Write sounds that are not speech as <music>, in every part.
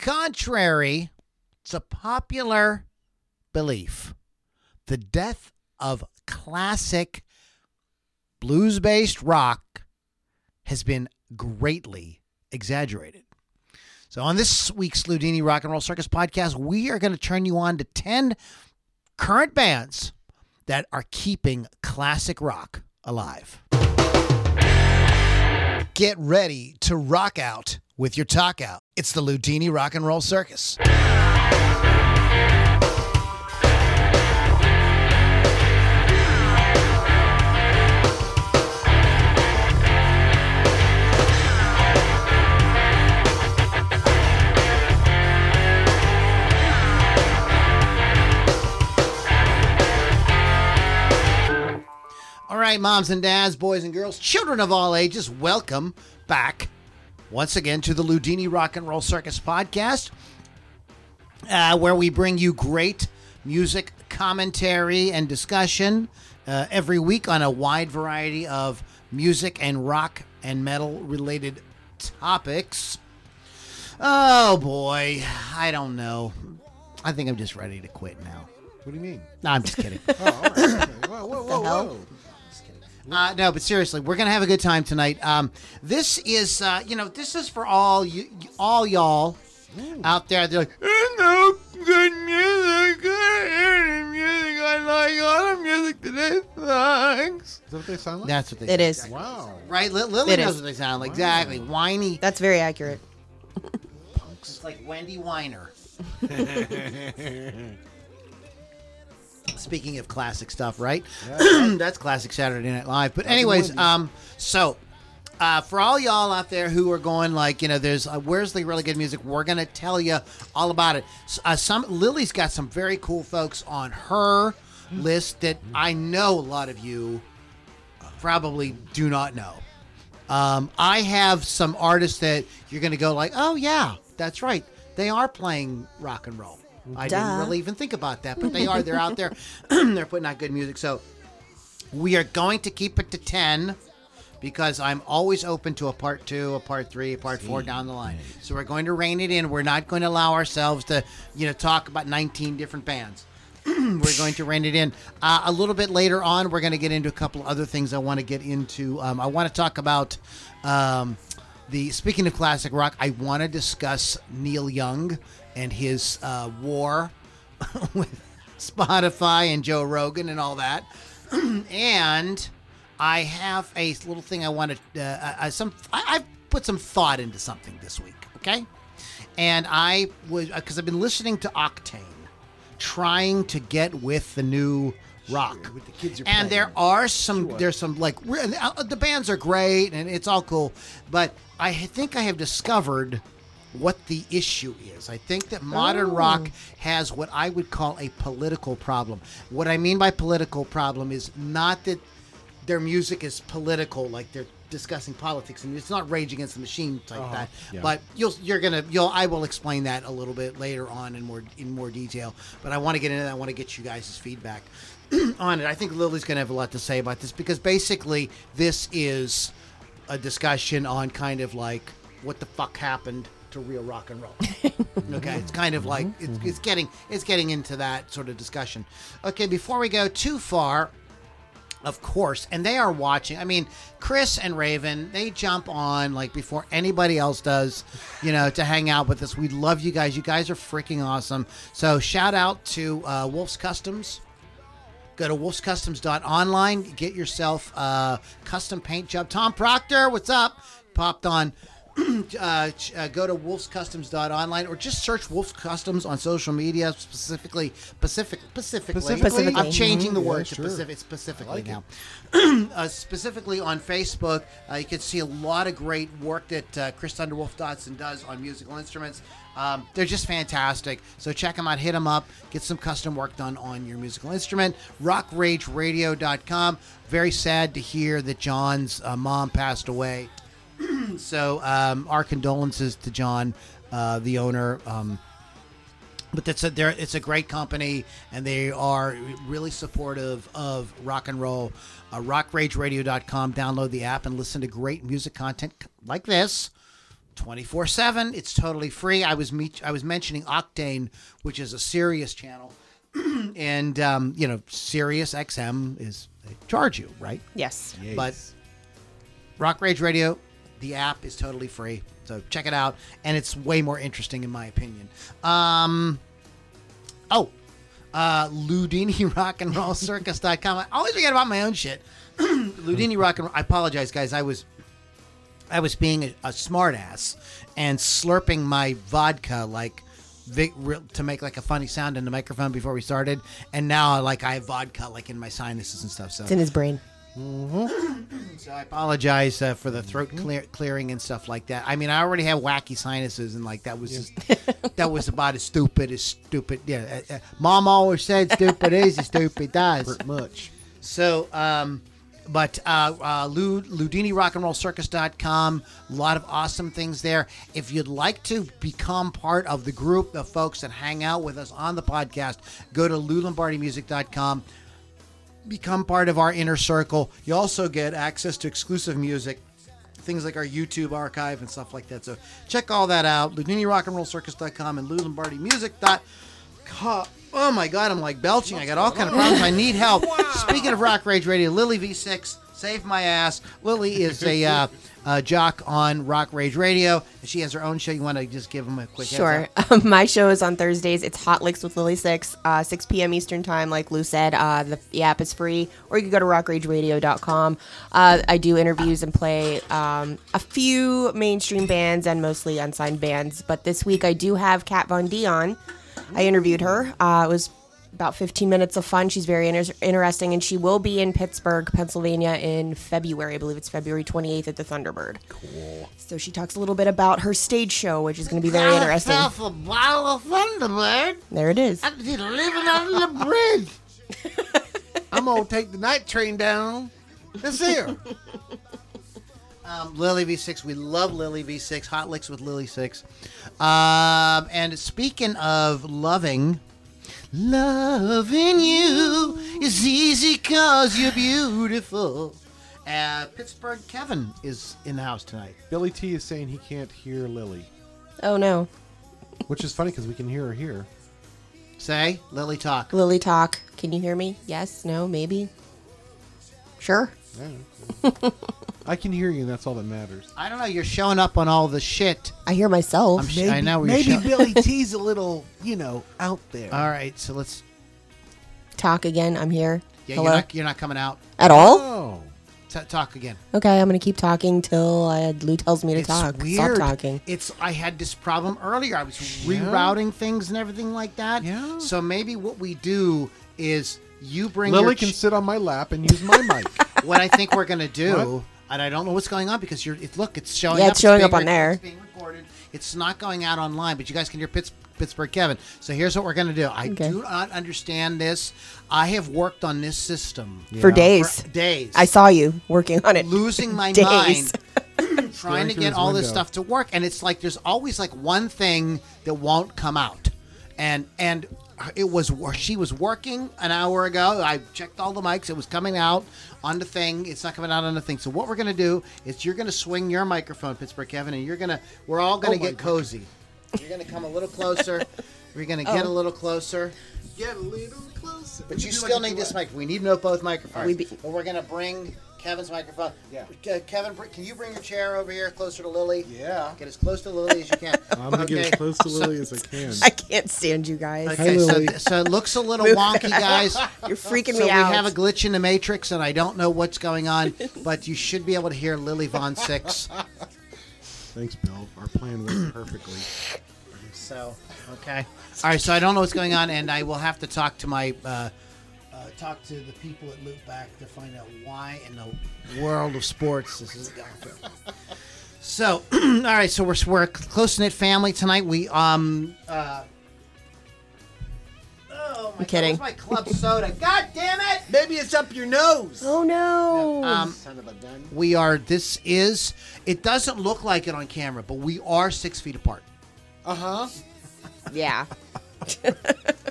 contrary to popular belief, the death of classic blues based rock has been greatly exaggerated. So, on this week's Loudini Rock and Roll Circus podcast, we are going to turn you on to 10 current bands that are keeping classic rock alive. Get ready to rock out with your talk out. It's the Loudini Rock and Roll Circus. Right, moms and dads, boys and girls, children of all ages, welcome back once again to the Loudini Rock and Roll Circus podcast, uh, where we bring you great music commentary and discussion uh, every week on a wide variety of music and rock and metal related topics. Oh boy, I don't know. I think I'm just ready to quit now. What do you mean? No, I'm just kidding. Oh, all right. Okay. <laughs> Whoa, whoa, whoa, whoa. Uh, no, but seriously, we're gonna have a good time tonight. Um, this is, uh, you know, this is for all you, all y'all out there. They're like, "There's no good music, good music. I like all the music today sucks. Is that what they sound like? That's what they. It say. is. wow. right. Li- Lily It knows is. what they sound like. Exactly, whiny. That's very accurate. It's like Wendy Whiner. <laughs> <laughs> Speaking of classic stuff, <clears throat> right? That's classic Saturday Night Live. But anyways, um, so uh, for all y'all out there who are going like, you know, there's uh, where's the really good music? We're gonna tell you all about it. Uh, some Lily's got some very cool folks on her list that I know a lot of you probably do not know. Um, I have some artists that you're going to go like, oh yeah, that's right. They are playing rock and roll. I didn't really even think about that, but they are. They're out there. <clears throat> They're putting out good music. So we are going to keep it to ten because I'm always open to a part two, a part three, a part four down the line. So we're going to rein it in. We're not going to allow ourselves to, you know, talk about 19 different bands. <clears throat> we're going to rein it in. Uh, a little bit later on, we're going to get into a couple other things I want to get into. Um, I want to talk about um, the. Speaking of classic rock, I want to discuss Neil Young and his uh, war <laughs> with Spotify and Joe Rogan and all that. <clears throat> and I have a little thing I want to. Uh, uh, some I, I've put some thought into something this week. Okay, and I was because I've been listening to Octane, trying to get with the new rock. with the and playing. there are some. Sure. There's some like uh, the bands are great and it's all cool, but I think I have discovered what the issue is. I think that modern oh. rock has what I would call a political problem. What I mean by political problem is not that their music is political, like they're discussing politics, and it's not Rage Against the Machine type uh-huh. that. yeah. But you'll you're gonna you'll I will explain that a little bit later on in more in more detail. But I want to get into that. I want to get you guys' feedback <clears throat> on it. I think Lily's gonna have a lot to say about this because basically this is a discussion on kind of like what the fuck happened to real rock and roll. <laughs> okay, it's kind of like it's, it's getting it's getting into that sort of discussion. Okay, before we go too far, of course, and they are watching. I mean, Chris and Raven, they jump on like before anybody else does, you know, to hang out with us. We love you guys. You guys are freaking awesome. So shout out to uh, Wolf's Customs. Go to wolfscustoms.online. Get yourself a custom paint job. Tom Proctor, what's up? Popped on. <clears throat> uh, uh, go to wolfscustoms.online or just search Wolf's Customs on social media, specifically Pacific, specifically. Specifically? I'm changing the Mhm. word Yeah, to sure. Pacific, specifically like now. <clears throat> uh, specifically on Facebook, uh, you can see a lot of great work that uh, Chris Thunderwolf Dodson does on musical instruments. Um, they're just fantastic. So check them out, hit them up, get some custom work done on your musical instrument. RockRageRadio.com. Very sad to hear that John's uh, mom passed away. <clears throat> so um, our condolences to John, uh, the owner. Um, but that's a they're, it's a great company and they are really supportive of rock and roll. Uh, rockrageradio.com download the app and listen to great music content like this 24 7 it's totally free. I was me- i was mentioning octane which is a Sirius channel. <clears throat> And um, you know Sirius xm is they charge you right? Yes. but rock rage radio the app is totally free so check it out and it's way more interesting in my opinion um oh uh loudini <laughs> rock and roll circus.com i always forget about my own shit <clears throat> loudini rock and i apologize guys i was I was being a, a smartass and slurping my vodka like to make like a funny sound in the microphone before we started, and now like I have vodka like in my sinuses and stuff. So, It's in his brain. So I apologize uh, for the throat clear, clearing and stuff like that. I mean, I already have wacky sinuses, and like that was just, that was about as stupid as stupid. Yeah, uh, uh, mom always said stupid is as stupid <laughs> does. Pretty much. So, um, but uh, uh, Lud, LoudiniRockAndRollCircus.com, a lot of awesome things there. If you'd like to become part of the group of folks that hang out with us on the podcast, go to LouLombardiMusic.com. Become part of our inner circle. You also get access to exclusive music, things like our YouTube archive and stuff like that. So check all that out. LoudiniRockAndRollCircus.com and LouLombardiMusic.com. Oh my God, I'm like belching. I got all kind of problems. I need help. Speaking of Rock Rage Radio, Lily V6 saved my ass. Lily is a uh, uh, jock on Rock Rage Radio. She has her own show. You want to just give them a quick Sure. Um, <laughs> my show is on Thursdays. It's Hot Licks with Lily Six, uh, 6 p.m. Eastern Time. Like Lou said, uh, the, the app is free, or you can go to rockrageradio.com. Uh, I do interviews and play um, a few mainstream bands and mostly unsigned bands. But this week I do have Kat Von D on. I interviewed her. Uh, it was about 15 minutes of fun. She's very inter- interesting, and she will be in Pittsburgh, Pennsylvania in February. I believe it's February 28th at the Thunderbird. Cool. So she talks a little bit about her stage show, which is going to be very interesting. Myself a bottle of Thunderbird. There it is. I'm just living under the bridge. <laughs> I'm gonna take the night train down. It's here. Um, Lily V6, we love Lily V6. Hot licks with Lily Six. Um, and speaking of loving, loving you is easy cause you're beautiful. Uh, Pittsburgh Kevin is in the house tonight. Billy T is saying he can't hear Lily, Oh no. which is funny because we can hear her here. Say, Lily talk. Lily talk. Can you hear me? Yes, no, maybe. Sure. Yeah. <laughs> I can hear you, and that's all that matters. I don't know. You're showing up on all the shit. I hear myself. I'm sh- I know. You're Maybe show- Billy T's a little, you know, out there. all right, so let's. talk again. I'm here. Yeah, Hello. you're not, you're not coming out. At all? Oh, T- talk again. Okay, I'm gonna keep talking till uh, Lou tells me to It's talk. weird. Stop talking. It's I had this problem earlier. I was rerouting things and everything like that. Yeah. So maybe what we do is you bring Lily your can ch- sit on my lap and use my mic. <laughs> what I think we're gonna do, What? And I don't know what's going on because you're. It, look, it's showing. Yeah, up. it's showing being up on there. It's being recorded. It's not going out online, but you guys can hear Pitts, Pittsburgh Kevin. So here's what we're gonna do. I Okay. do not understand this. I have worked on this system For Yeah. days. for days. I saw you working on it. losing my <laughs> Days. mind <laughs> trying to get his all this stuff to work and it's like there's always like one thing that won't come out and and it was she was working an hour ago. I checked all the mics. It was coming out on the thing. It's not coming out on the thing. So what we're going to do is you're going to swing your microphone pittsburgh kevin and you're going to we're all going to Oh get cozy. you're going to come a little closer. We're going to get oh. a Oh. little closer. Get a little closer. but you still need this mic. We need to know both microphones. We be- but we're gonna bring Kevin's microphone. Yeah. Kevin, br- can you bring your chair over here closer to Lily? Yeah. Get as close to Lily as you can. <laughs> I'm gonna get as close to so- Lily as I can. I can't stand you guys. Okay, so, Lily. so it looks a little <laughs> wonky, guys. You're freaking So me we out. have a glitch in the matrix, and I don't know what's going on, <laughs> but you should be able to hear Lily Von Six. Thanks, Bill. Our plan worked perfectly. So okay, all right. So I don't know what's going on, and I will have to talk to my uh, talk to the people at Loopback to find out why in the world of sports this is going through. So, <clears throat> all right. So we're we're a close knit family tonight. We um. Uh, oh my I'm kidding. God, my club soda? <laughs> God damn it! Maybe it's up your nose. oh no. Um, Son of a gun. we are. This is. It doesn't look like it on camera, but we are six feet apart. Uh huh. yeah. <laughs>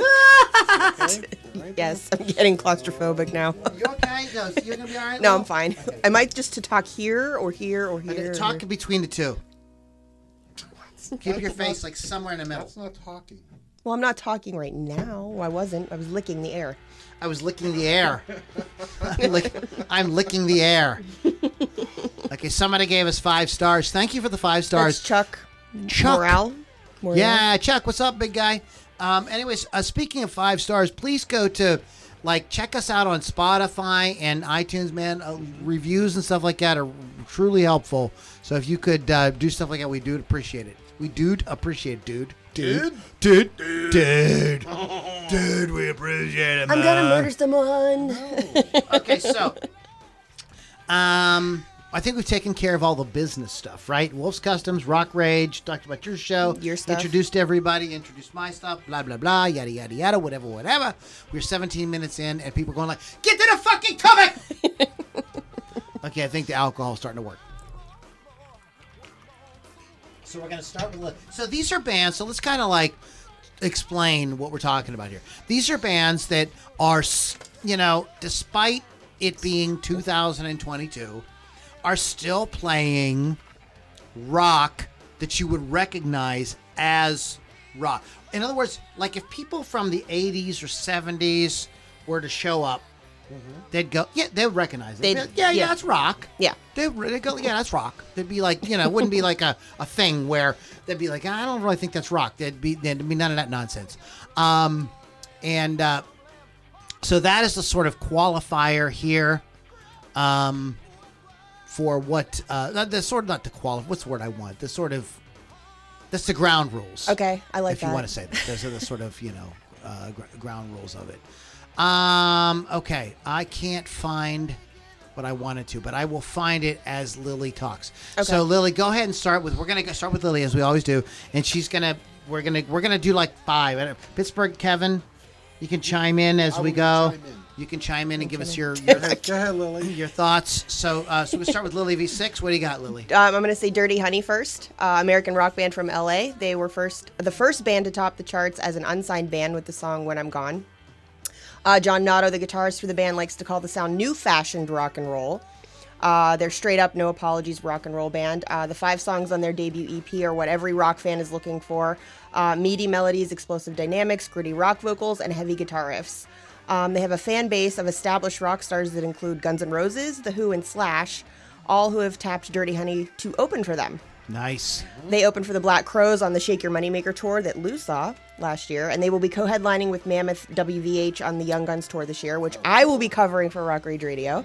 <laughs> right? Yes, I'm getting claustrophobic now. You okay? No, you're gonna be all right. <laughs> no, Lil? I'm fine. Am I just to talk here or here or here? Okay, or talk here? between the two. Keep your face like somewhere in the middle. That's not talking. Well, I'm not talking right now. I wasn't. I was licking the air. I was licking the air. I'm, lick, I'm licking the air. Okay, somebody gave us five stars. Thank you for the five stars. That's Chuck. Chuck. Morale. Morale. Yeah, Chuck, what's up, big guy? Um, anyways, uh, speaking of five stars, please go to like check us out on Spotify and iTunes. Man, uh, reviews and stuff like that are truly helpful. So if you could uh, do stuff like that, we do appreciate it. We do appreciate it, dude. Dude, dude, dude, dude, dude, <laughs> we appreciate it. I'm gonna murder someone. okay, so <laughs> um I think we've taken care of all the business stuff, right? Wolf's Customs, Rock Rage, talked about your show, Your stuff. introduced everybody, introduced my stuff, blah blah blah, yada yada yada, whatever, whatever. We're 17 minutes in, and people are going like, "Get to the fucking topic." <laughs> okay, I think the alcohol's starting to work. So we're gonna start with. So these are bands. So let's kind of like explain what we're talking about here. These are bands that are, you know, despite it being 2022, are still playing rock that you would recognize as rock. In other words, like if people from the 80s or 70s were to show up, they'd go, yeah, they'd recognize it. They'd- yeah, yeah, yeah. that's rock. Yeah. They'd, they'd go, yeah, that's rock. They'd be like, you know, it wouldn't be like a, a thing where they'd be like, I don't really think that's rock. There'd be, there'd be none of that nonsense. Um, and uh, so that is the sort of qualifier here um, for what, uh, the sort of, not the qualify, what's the word I want? The sort of, that's the ground rules. Okay, I like that. if that. you want to say that. Those are the sort of, you know, uh, gr- ground rules of it. Um, okay, I can't find what I wanted to, but I will find it as Lily talks. Okay. So Lily, go ahead and start with. We're gonna go start with Lily as we always do, and she's gonna. We're gonna we're gonna do like five. Pittsburgh, Kevin, you can chime in as I we will go. You can chime in and give us your <laughs> your, Go ahead, Lily. your thoughts. So uh, so we start with Lily V six. What do you got, Lily? Um, I'm going to say Dirty Honey first. Uh, American rock band from LA. They were first, the first band to top the charts as an unsigned band with the song "When I'm Gone." Uh, John Notto, the guitarist for the band, likes to call the sound new fashioned rock and roll. Uh, they're straight up, no apologies rock and roll band. Uh, the five songs on their debut EP are what every rock fan is looking for uh, meaty melodies, explosive dynamics, gritty rock vocals, and heavy guitar riffs. Um, they have a fan base of established rock stars that include Guns N' Roses, The Who, and Slash, all who have tapped Dirty Honey to open for them. Nice. They opened for the Black Crowes on the Shake Your Moneymaker tour that Lou saw last year, and they will be co-headlining with Mammoth WVH on the Young Guns tour this year, which I will be covering for Rock Rage Radio.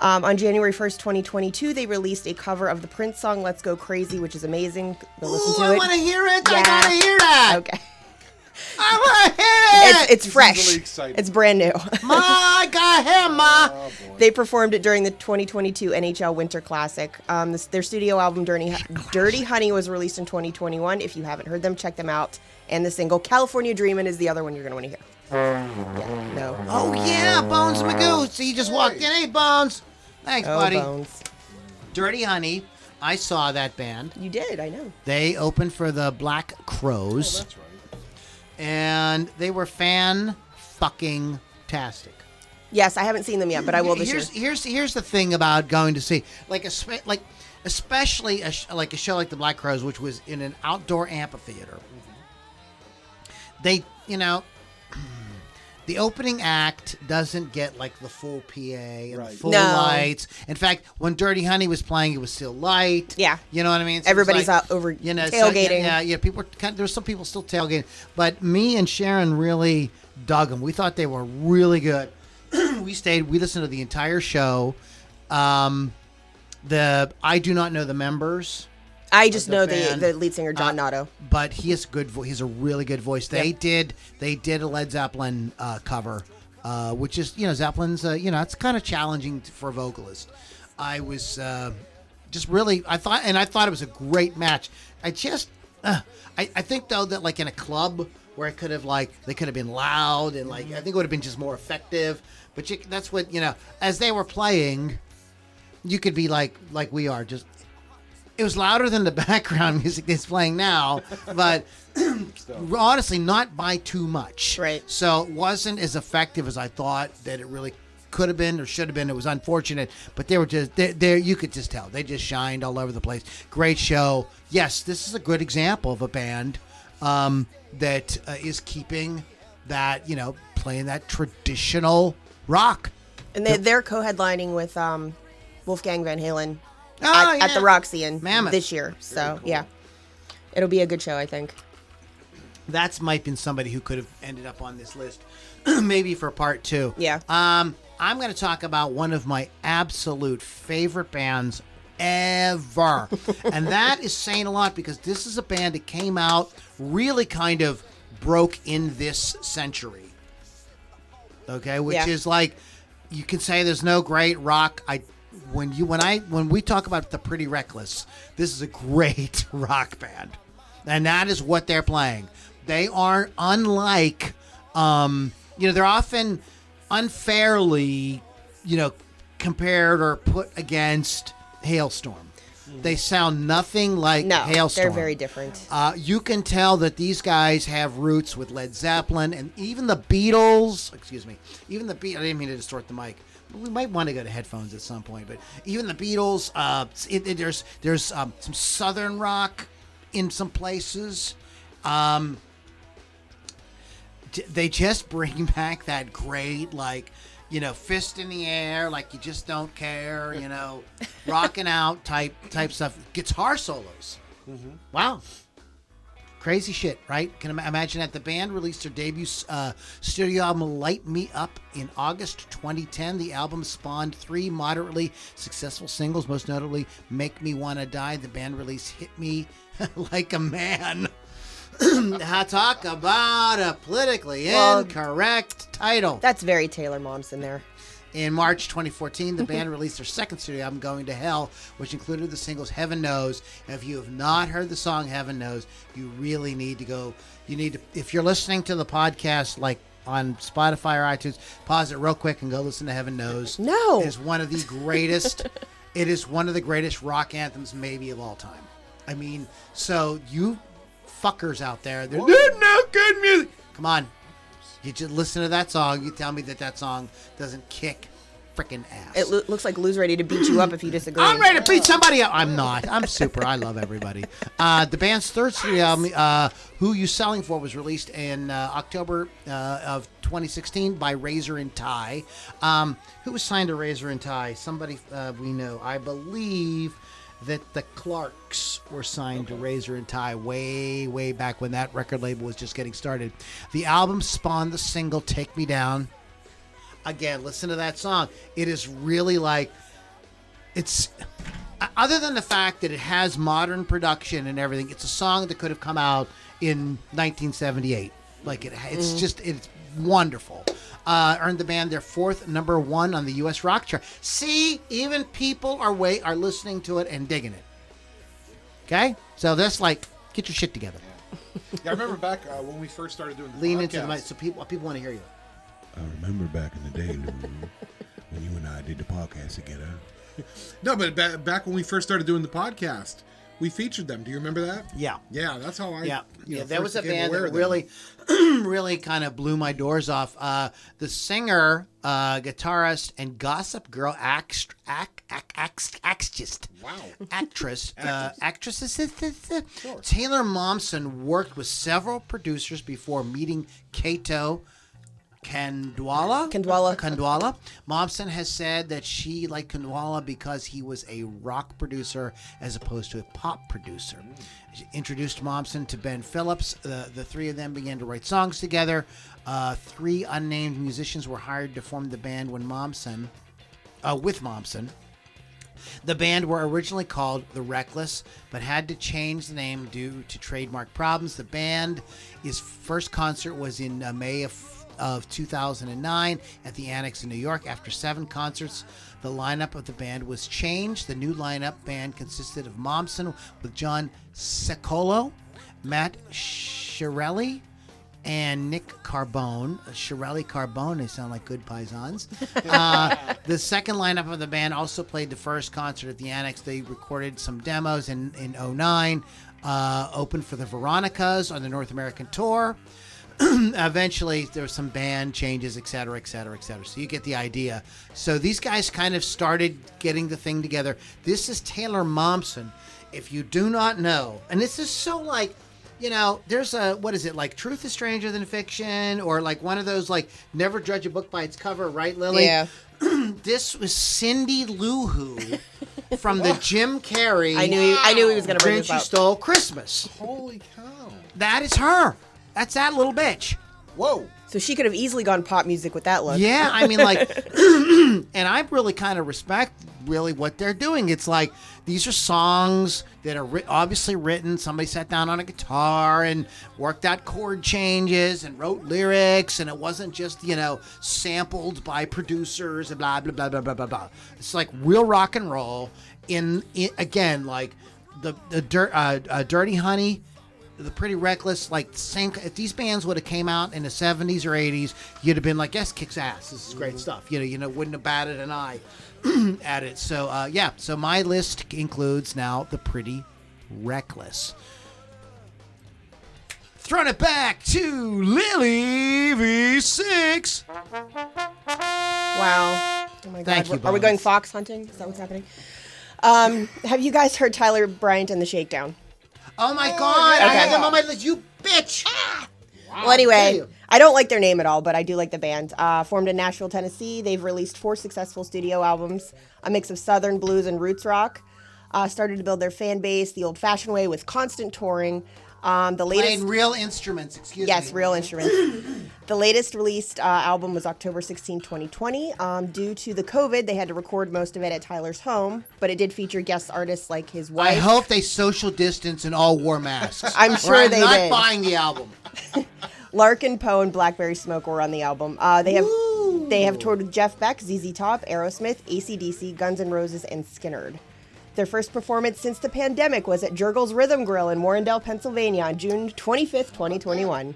Um, on January 1st, 2022, they released a cover of the Prince song "Let's Go Crazy," which is amazing. Go listen Ooh, to I want to hear it. I gotta hear that. Okay, <laughs> I want to hear it. it's it's fresh. easily. It's brand new. Ma, I got him, Ma. Oh. They performed it during the 2022 NHL Winter Classic. Um, this, their studio album Dirty, Dirty Honey was released in 2021. If you haven't heard them, check them out. And the single California Dreamin' is the other one you're going to want to hear. Yeah, no. Oh yeah, Bones Magoo. So you just walked in. Hey, Bones. Thanks, Oh, buddy. Bones. Dirty Honey. I saw that band. You did, I know. They opened for the Black Crowes, That's right. And they were fan fucking tastic. Yes, I haven't seen them yet, but I will this here's, year. Here's here's the thing about going to see like a like especially a sh- like a show like the Black Crowes, which was in an outdoor amphitheater. Mm-hmm. They, you know, the opening act doesn't get like the full PA and the full No. lights. In fact, when Dirty Honey was playing, it was still light. Yeah. you know what I mean. So Everybody's like, out over you know, so, tailgating. yeah, yeah. People, were kind there's some people still tailgating, but me and Sharon really dug them. We thought they were really good. <clears throat> we stayed. We listened to the entire show. Um, the I do not know the members, I just the know band. the, the lead singer, John Uh, Notto. but he has good. Vo- he's a really good voice. They Yep. did. They did a Led Zeppelin uh, cover, uh, which is you know Zeppelin's. Uh, you know it's kind of challenging for a vocalist. I was uh, just really. I thought, and I thought it was a great match. I just. Uh, I, I think though that like in a club where it could have like they could have been loud and like I think it would have been just more effective. But you, that's what you know. As they were playing, you could be like like we are just It was louder than the <laughs> background music that's playing now, but <clears throat> honestly, not by too much. Right. So it wasn't as effective as I thought that it really could have been or should have been. It was unfortunate, but they were just there. You could just tell they just shined all over the place. Great show. Yes, this is a good example of a band um, that uh, is keeping that you know playing that traditional rock. And they, they're co-headlining with um, Wolfgang Van Halen Oh, at, at the. Roxy in Mammoth. this year. So yeah, it'll be a good show, I think. That's might been somebody who could have ended up on this list, <clears throat> maybe for part two. Yeah. Um, I'm going to talk about one of my absolute favorite bands ever, <laughs> and that is saying a lot because this is a band that came out really kind of broke in this century. Okay, which Yeah. is like you can say there's no great rock. I when you when I when we talk about the Pretty Reckless, this is a great <laughs> rock band, and that is what they're playing. They are unlike, um, you know, they're often unfairly, you know, compared or put against Halestorm. They sound nothing like No, Halestorm. they're very different. Uh, you can tell that these guys have roots with Led Zeppelin and even the Beatles. Excuse me, even the Beatles. I didn't mean to distort the mic. We might want to go to headphones at some point, but even the Beatles. Uh, it, it- there's there's um, some southern rock in some places. Um, they just bring <laughs> back that great like you know fist in the air like you just don't care you know <laughs> rocking out type type stuff guitar solos wow crazy shit right? Can imagine that. The band released their debut uh, studio album light me up in august 2010 the album spawned three moderately successful singles most notably make me wanna die. The band released hit me <laughs> like a man. <clears throat> Now talk about a politically Well, incorrect title. That's very Taylor Momsen there. In March 2014, the mm-hmm. band released their second studio album, Going to Hell, which included the singles Heaven Knows. If you have not heard the song Heaven Knows, you really need to go. You need to, if you're listening to the podcast, like on Spotify or iTunes, pause it real quick and go listen to Heaven Knows. No. It is one of the greatest, <laughs> it is one of the greatest rock anthems, maybe of all time. I mean, so you fuckers out there, there's no good music. Come on, you just listen to that song. You tell me that that song doesn't kick freaking ass. It lo- looks like Lou's ready to beat you up if you disagree. I'm ready to beat somebody up. I'm not. I'm super. I love everybody. Uh, the band's third studio album, uh, "Who You Selling For," was released in uh, October uh, of 2016 by Razor and Tie. Um, who was signed to Razor and Tie? Somebody uh, we know. I believe that the Clarks were signed to Razor and Tie way, way back when that record label was just getting started. The album spawned the single "Take Me Down." Again, listen to that song. It is really like it's other than the fact that it has modern production and everything it's a song that could have come out in 1978 like it it's mm-hmm. just it's wonderful. Uh, earned the band their fourth number one on the us rock chart. See even people are way are listening to it and digging it. Okay? So that's like get your shit together. Yeah, I remember back uh, when we first started doing the lean podcast. into the mic so people people want to hear you. I remember back in the day, Lou, when you and I did the podcast together. <laughs> No, but ba- back when we first started doing the podcast, we featured them. Do you remember that? yeah Yeah, that's how I. yeah, you know, yeah. There was a band that really, <clears throat> really kind of blew my doors off. Uh, the singer, uh, guitarist, and Gossip Girl act, act, act, act, actress, Wow. actress, uh, actress, Taylor Momsen worked with several producers before meeting Kato. Khandwala? Khandwala. Khandwala. Momsen has said that she liked Khandwala because he was a rock producer as opposed to a pop producer. She introduced Momsen to Ben Phillips. Uh, the three of them began to write songs together. Uh, three unnamed musicians were hired to form the band when Momsen, uh, with Momsen. The band were originally called The Reckless, but had to change the name due to trademark problems. The band's first concert was in uh, May of, of 2009 at the Annex in New York. After seven concerts, the lineup of the band was changed. The new lineup band consisted of Momsen with John Secolo, Matt Chiarelli, and Nick Carbone, Shirley Carbone. They sound like good paisans. <laughs> Uh, the second lineup of the band also played the first concert at the Annex. They recorded some demos in in 09, uh, opened for the Veronicas on the North American tour. <clears throat> Eventually, there were some band changes, et cetera, et cetera, et cetera. So you get the idea. So these guys kind of started getting the thing together. This is Taylor Momsen. If you do not know, and this is so like you know, there's a what is it like? Truth is stranger than fiction, or like one of those like never judge a book by its cover, right, Lily? Yeah. <clears throat> This was Cindy Lou Who from the <laughs> Jim Carrey. I knew he, I knew he was going to bring Grinch this Who up. Stole Christmas. Holy cow! That is her. That's that little bitch. Whoa! So she could have easily gone pop music with that look. Yeah, I mean, like, <laughs> <clears throat> and I really kind of respect really what they're doing. It's like these are songs that are writ- obviously written. Somebody sat down on a guitar and worked out chord changes and wrote lyrics, and it wasn't just you know sampled by producers and blah blah blah blah blah blah blah. It's like real rock and roll. In, in again, like the the dirt, uh, uh, Dirty Honey the Pretty Reckless, like same. If these bands would have came out in the seventies or eighties, you'd have been like, "Yes, kicks ass. This is great stuff." You know, you know, wouldn't have batted an eye <clears throat> at it. So, uh, yeah. So my list includes now the Pretty Reckless. Throwing it back to Lily V6. Wow. Oh my Thank God. you, Are we going fox hunting? Is that what's happening? Um, have you guys heard Tyler Bryant and the Shakedown? Oh my God! I have them on my list. You bitch! well, anyway. I don't like their name at all, but I do like the band. Uh, formed in Nashville, Tennessee, they've released four successful studio albums, a mix of southern blues and roots rock. Uh, started to build their fan base the old-fashioned way with constant touring. Um, the latest, Playing real instruments. Excuse me. yes, real instruments. <clears throat> the latest released uh, album was October 16, 2020. Um, due to the COVID, they had to record most of it at Tyler's home, but it did feature guest artists like his wife. I hope they social distance and all wore masks. <laughs> I'm sure I'm they not did. buying the album. <laughs> Larkin Poe and Blackberry Smoke were on the album. Uh, they have they have toured with Jeff Beck, ZZ Top, Aerosmith, ACDC, Guns N' Roses, and Skynyrd. Their first performance since the pandemic was at Jergel's Rhythm Grille in Warrendale, Pennsylvania on June 25th, 2021.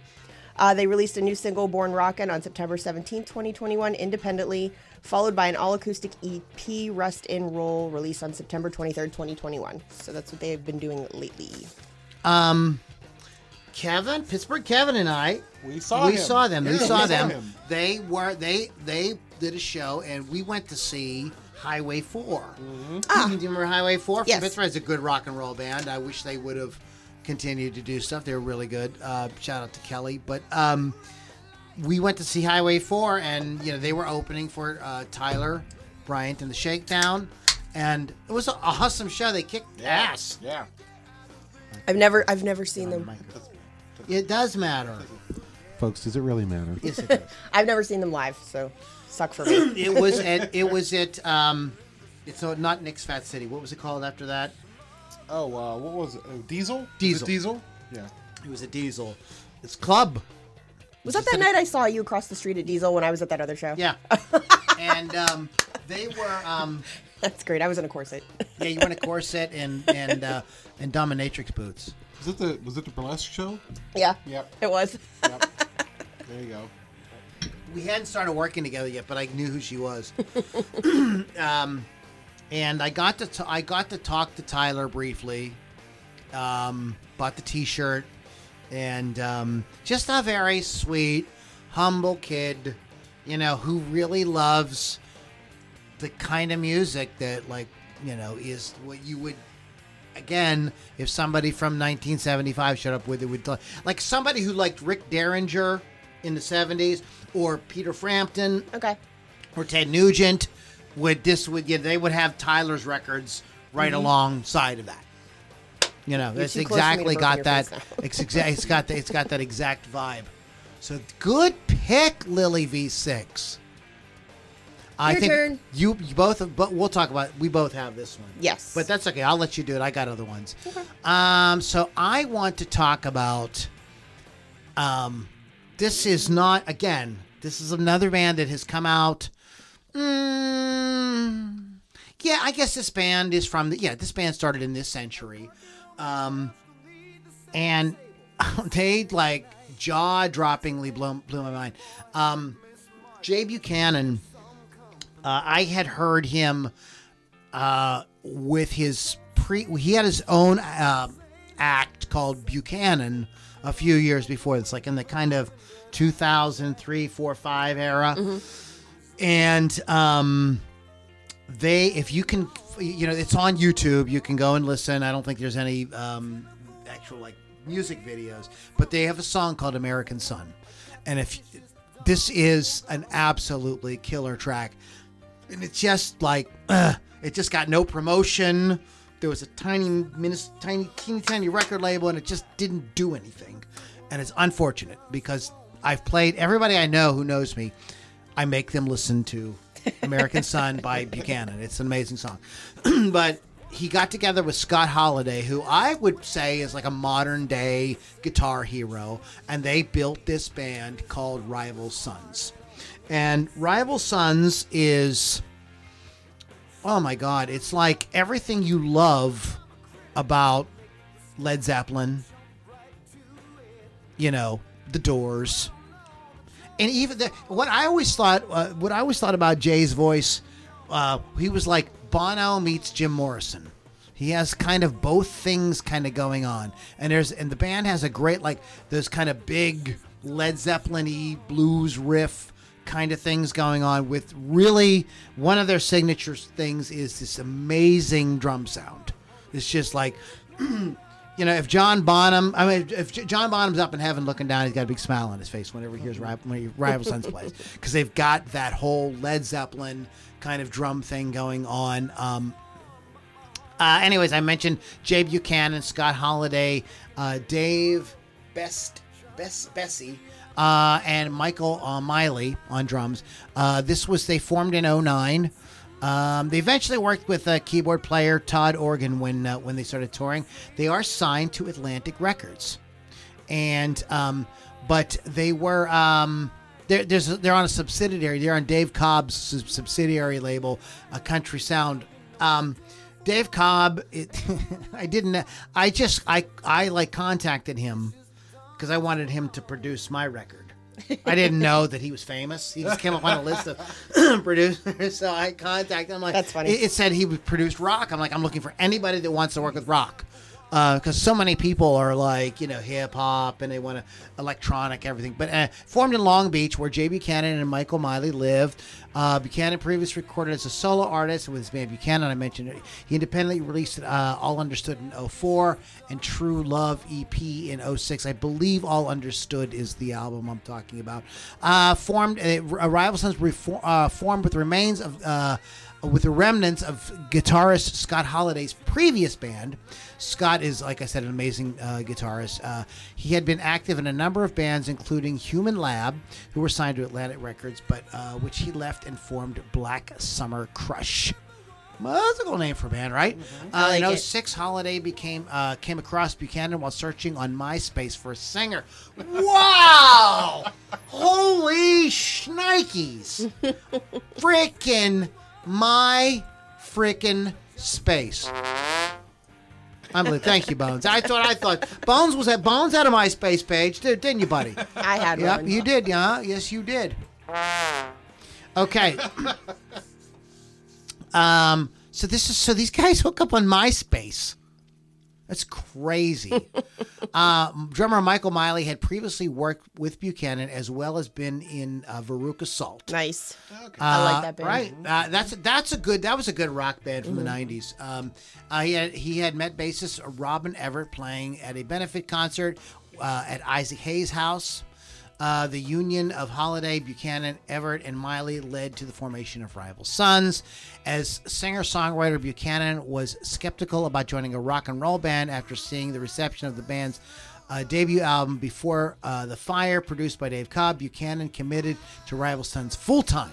Uh, they released a new single, Born Rockin', on September 17th, 2021, independently, followed by an all acoustic EP, Rust in Roll, released on September 23rd, 2021. So that's what they've been doing lately. Um, Kevin, Pittsburgh Kevin and I, We saw we him. saw them. we saw we saw them. him. They were they they did a show and we went to see Highway 4 Mm-hmm. Ah. Do you remember Highway Four? From Yes. Pittsburgh It's a good rock and roll band. I wish they would have continued to do stuff. They were really good. Uh, shout out to Kelly. But um, we went to see Highway Four, and you know they were opening for uh, Tyler Bryant and the Shakedown, and it was a awesome show. They kicked ass. Yeah. I've never I've never seen them. It does matter. Folks, does it really matter? Yes, it does. <laughs> I've never seen them live, so suck for me. it was at it was at um it's so not Nick's Fat City. What was it called after that? Oh, uh, what was it? Oh, Diesel? Was it Diesel. Diesel? Yeah. It was a Diesel. It's Club. Was that that night I saw you across the street at Diesel when I was at that other show? Yeah. <laughs> and um they were um That's great. I was in a corset. yeah, you were in a corset and and uh and dominatrix boots. Was it the Was it the burlesque show? yeah. Yep. It was. Yep. There you go. We hadn't started working together yet, but I knew who she was. <laughs> um and I got to t- I got to talk to Tyler briefly. Um bought the t-shirt and um, just a very sweet, humble kid, you know, who really loves the kind of music that, like, you know, is what you would. Again, if somebody from 1975 showed up with it, would like somebody who liked Rick Derringer in the 70s, or Peter Frampton, Okay. or Ted Nugent, would this would yeah, they would have Tyler's records right alongside of that. You know, that's too close for me to exactly got that. It's, exa- it's got the, it's got that exact vibe. So good pick, Lily V6. I Your think turn. you, you both, but we'll talk about. We both have this one. Yes. but that's okay. I'll let you do it. I got other ones. Okay. Um, so I want to talk about. Um, this is not again. This is another band that has come out. Mm, yeah, I guess this band is from the. Yeah, this band started in this century, um, and <laughs> they like jaw-droppingly blew, blew my mind. Um, Jay Buchanan, uh, I had heard him uh, with his pre. He had his own uh, act called Buchanan a few years before. It's like in the kind of 2003, 4, 5 era, and um, they if you can you know it's on youtube. You can go and listen. I don't think there's any um, actual like music videos but they have a song called american sun. And if this is an absolutely killer track. And it's just like uh, <clears throat> it just got no promotion. There was a tiny tiny teeny tiny record label and it just didn't do anything and it's unfortunate because i've played everybody i know who knows me i make them listen to American Sun by <laughs> Buchanan. It's an amazing song. <clears throat> but he got together with Scott Holiday, who I would say is like a modern day guitar hero, and they built this band called Rival Sons. And Rival Sons is oh my god, it's like everything you love about Led Zeppelin, you know, The Doors, and even the, what I always thought, uh, what I always thought about Jay's voice, uh, he was like Bono meets Jim Morrison. He has kind of both things kind of going on, and there's and the band has a great like those kind of big Led Zeppelin-y blues riff kind of things going on with really one of their signature things is this amazing drum sound. It's just like <clears throat> you know, if John Bonham, I mean, if John Bonham's up in heaven looking down, he's got a big smile on his face whenever he hears Rival, when he, Rival Sons plays, <laughs> because they've got that whole Led Zeppelin kind of drum thing going on. Um, uh, anyways, I mentioned Jay Buchanan, Scott Holiday, uh, Dave Beste, Best Bessie, uh, and Michael uh, Miley on drums. Uh, this was they formed in 09. Um, they eventually worked with uh, keyboard player Todd Ögren when uh, when they started touring. They are signed to Atlantic Records, and um, but they were um, they're, they're on a subsidiary. They're on Dave Cobb's subsidiary label, a Country Sound. Um, Dave Cobb, it, <laughs> I didn't. I just I I like contacted him because I wanted him to produce my record. I didn't know that he was famous. He just came up on a list of <clears throat> producers, so I contacted him. Like, That's funny. It, it said he would produce rock. I'm like, I'm looking for anybody that wants to work with rock, because so many people are like, you know, hip hop and they want to electronic everything. But uh, formed in Long Beach, where Jay Buchanan and Michael Miley lived. Uh, Buchanan previously recorded as a solo artist with his band Buchanan. I mentioned it. He independently released uh, All Understood in 04 and True Love EP in 06. I believe All Understood is the album I'm talking about. Uh, formed, uh, Rival Sons reform, uh, formed with remains of. With the remnants of guitarist Scott Holiday's previous band. Scott is, like I said, an amazing uh, guitarist. Uh, he had been active in a number of bands, including Human Lab, who were signed to Atlantic Records, but uh, which he left and formed Black Summer Crush. Well, that's a cool name for a band, right? I like uh, in it. 06, Holiday became uh, came across Buchanan while searching on MySpace for a singer. <laughs> Wow! Holy shnikes! <laughs> Frickin' my freaking space. i Unbelievable. Thank you, Bones. I thought I thought Bones was at Bones had a MySpace page, did- didn't you, buddy? I had Yep, one. you did, yeah. Yes, you did. Okay. Um. So this is so these guys hook up on MySpace. That's crazy. <laughs> uh, drummer Michael Miley had previously worked with Buchanan as well as been in uh, Veruca Salt. Nice. I like Uh, that band. Right. Uh, that's that's a good. That was a good rock band from Mm-hmm. the '90s. Um, uh, he had he had met bassist Robin Everett playing at a benefit concert uh, at Isaac Hayes' house. Uh, the union of Holiday, Buchanan, Everett, and Miley led to the formation of Rival Sons. As singer-songwriter, Buchanan was skeptical about joining a rock and roll band after seeing the reception of the band's uh, debut album before uh, the fire produced by dave cobb buchanan committed to rival sons full-time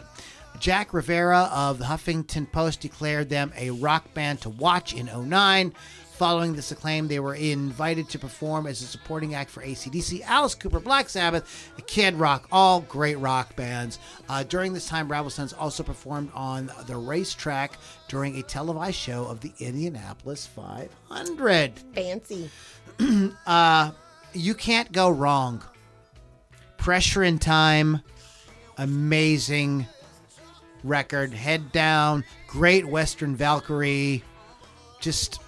jack rivera of the huffington post declared them a rock band to watch in 09 following this acclaim they were invited to perform as a supporting act for acdc alice cooper black sabbath kid rock all great rock bands uh, during this time rival sons also performed on the racetrack during a televised show of the indianapolis 500 Fancy. <clears throat> you can't go wrong Pressure and Time, amazing record. Head Down, great Western Valkyrie. Just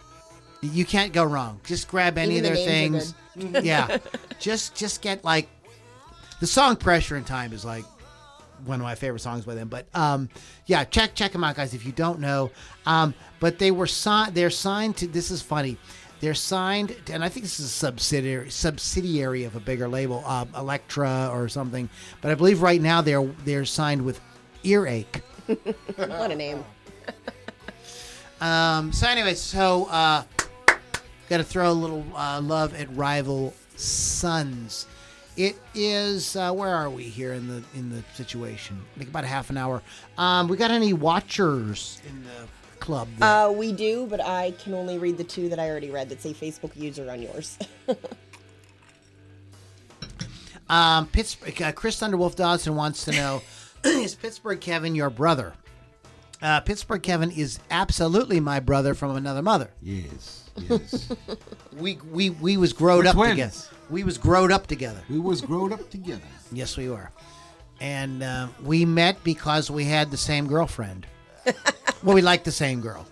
you can't go wrong. Just grab any Even of the their names things. yeah, <laughs> just just get like the song "Pressure and Time" is like one of my favorite songs by them. But um, yeah, check check them out, guys. If you don't know, um, but they were signed. They're signed to. This is funny. They're signed, and I think this is a subsidiary subsidiary of a bigger label, uh, Elektra or something. But I believe right now they're they're signed with Earache. <laughs> What a name. <laughs> Um, so anyway, so uh, got to throw a little uh, love at Rival Sons. It is uh, where are we here in the in the situation? Like about a half an hour. Um, we got any watchers in the club? there? Uh, we do, but I can only read the two that I already read that say Facebook user on yours. <laughs> Um, Pittsburgh, uh, Chris Thunderwolf Dodson wants to know: <coughs> Is Pittsburgh Kevin your brother? Uh, Pittsburgh Kevin is absolutely my brother from another mother. Yes, yes. <laughs> We we we was growed up together. We was growed up together. we was growed up together. Yes, we were. And uh, we met because we had the same girlfriend. <laughs> well, we liked the same girl.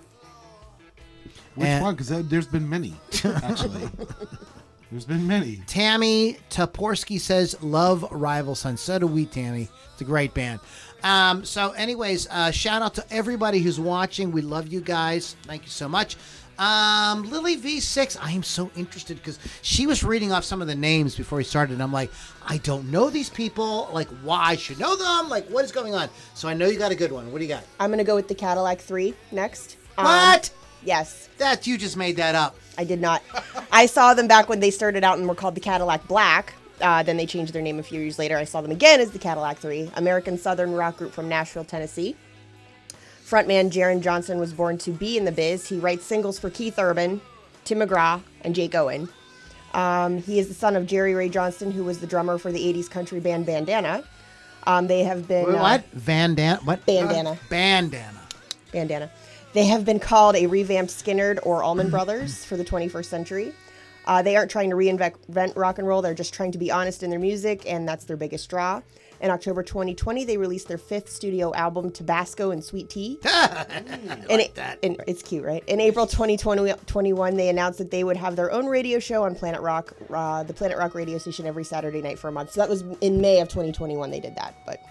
Which And- one? Because there's been many, actually. <laughs> there's been many. Tammy Toporski says, "Love Rival Sons." So do we, Tammy. It's a great band. Um, so, anyways, uh, shout out to everybody who's watching. We love you guys. Thank you so much. Um, Lily V6, I am so interested because she was reading off some of the names before we started. And I'm like, I don't know these people. Like, why I should know them? Like, what is going on? So I know you got a good one. What do you got? I'm gonna go with the Cadillac 3 next. Um, what? Yes, That you just made that up. I did not. <laughs> I saw them back when they started out and were called the Cadillac Black. Uh, then they changed their name a few years later. I saw them again as the Cadillac 3, American Southern rock group from Nashville, Tennessee. Frontman Jaren Johnston was born to be in the biz. He writes singles for Keith Urban, Tim McGraw, and Jake Owen. Um, he is the son of Jerry Ray Johnston, who was the drummer for the 80s country band Bandana. Um, they have been. uh, what? Van Dan? What? Bandana. Bandana. bandana. They have been called a revamped Skynyrd or Allman <clears throat> Brothers for the 21st century. Uh, they aren't trying to reinvent rock and roll. They're just trying to be honest in their music, and that's their biggest draw. In October 2020, they released their fifth studio album, Tabasco and Sweet Tea. <laughs> and it- and it's cute, right? In April 2021, they announced that they would have their own radio show on Planet Rock, uh, the Planet Rock radio station, every Saturday night for a month. So that was in May of 2021 they did that. But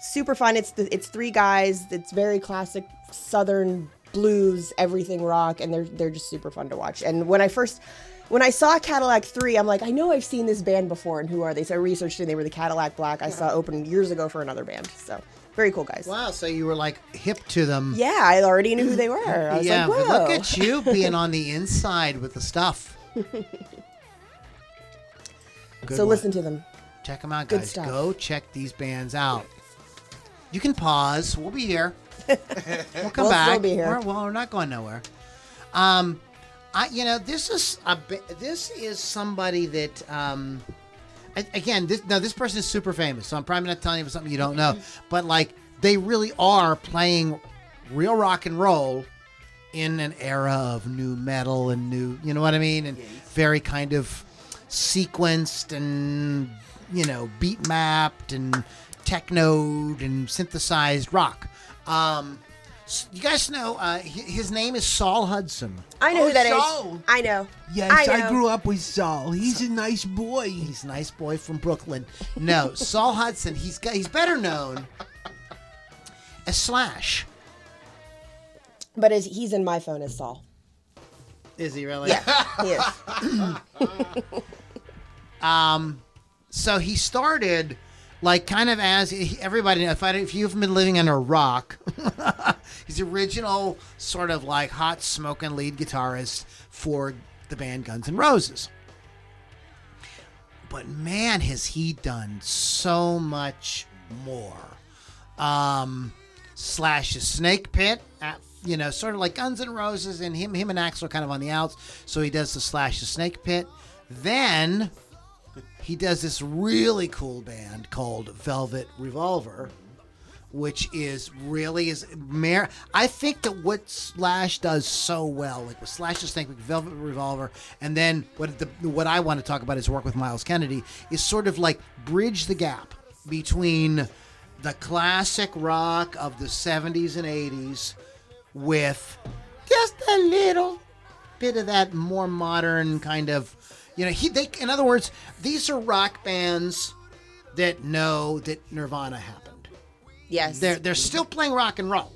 super fun. It's the, it's three guys. It's very classic Southern blues, everything rock, and they're they're just super fun to watch. And when I first when I saw Cadillac 3, I'm like, I know I've seen this band before, and who are they? So I researched and they were the Cadillac Black. I saw open years ago for another band. So very cool guys. Wow, so you were like hip to them. Yeah, I already knew who they were. I was yeah, like, whoa. look at you <laughs> being on the inside with the stuff. <laughs> So one. listen to them. Check them out, guys. Go check these bands out. You can pause. We'll be here. <laughs> We'll come We'll back. still be here. We're, well, we're not going nowhere. Um, I you know this is a this is somebody that um, again this now this person is super famous, so I'm probably not telling you something you don't know, <laughs> but like they really are playing real rock and roll in an era of new metal and new, you know what I mean, and very kind of sequenced and you know beat mapped and technoed and synthesized rock. Um, you guys know uh, his name is Saul Hudson. I know Oh, who that is. Saul. I know. Yes, I I, grew up with Saul. He's a nice boy. He's a nice boy from Brooklyn. No, Saul Hudson. He's got, he's better known as Slash. But is, he's in my phone as Saul. Is he really? Yeah, he is. <laughs> so he started like kind of as everybody if, I, if you've been living under a rock <laughs> he's the original sort of like hot smoking lead guitarist for the band guns N' roses. But man has he done so much more. Um slash's snake pit at, you know sort of like guns N' roses and him him and Axl are kind of on the outs so he does the slash the snake pit. Then he does this really cool band called Velvet Revolver, which is really is mer- I think that what Slash does so well, like with Slash's thing with Velvet Revolver, and then what the what I want to talk about is work with Myles Kennedy is sort of like bridge the gap between the classic rock of the 70s and 80s with just a little bit of that more modern kind of you know he they in other words these are rock bands that know that nirvana happened. Yes. they're they're still playing rock and roll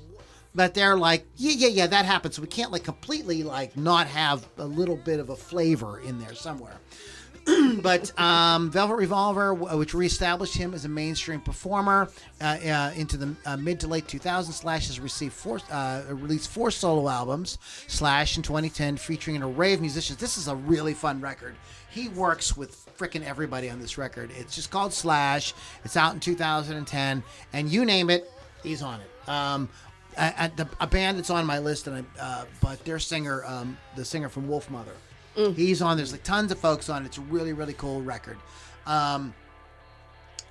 but they're like yeah yeah yeah that happens. So we can't like completely like not have a little bit of a flavor in there somewhere <clears throat> but um, Velvet Revolver, which reestablished him as a mainstream performer uh, uh, into the uh, mid to late 2000s, Slash has received four, uh, released four solo albums. Slash in 2010, featuring an array of musicians. This is a really fun record. He works with freaking everybody on this record. It's just called Slash. It's out in 2010, and you name it, he's on it. Um, a, a band that's on my list, and I, uh, but their singer, um, the singer from Wolfmother, he's on. There's like tons of folks on. it. It's a really really cool record. Um,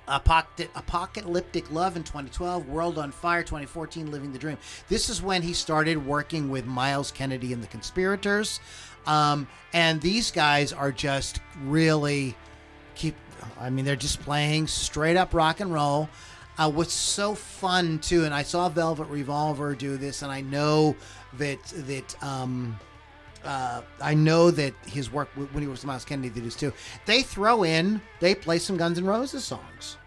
Apocalyptic Love in 2012, World on Fire 2014, Living the Dream. This is when he started working with Myles Kennedy and the Conspirators. Um, and these guys are just really keep, I mean, they're just playing straight up rock and roll. Uh, what's so fun too, and I saw Velvet Revolver do this, and I know that that um, uh, I know that his work when he was with Myles Kennedy did this too. They throw in, they play some Guns N' Roses songs,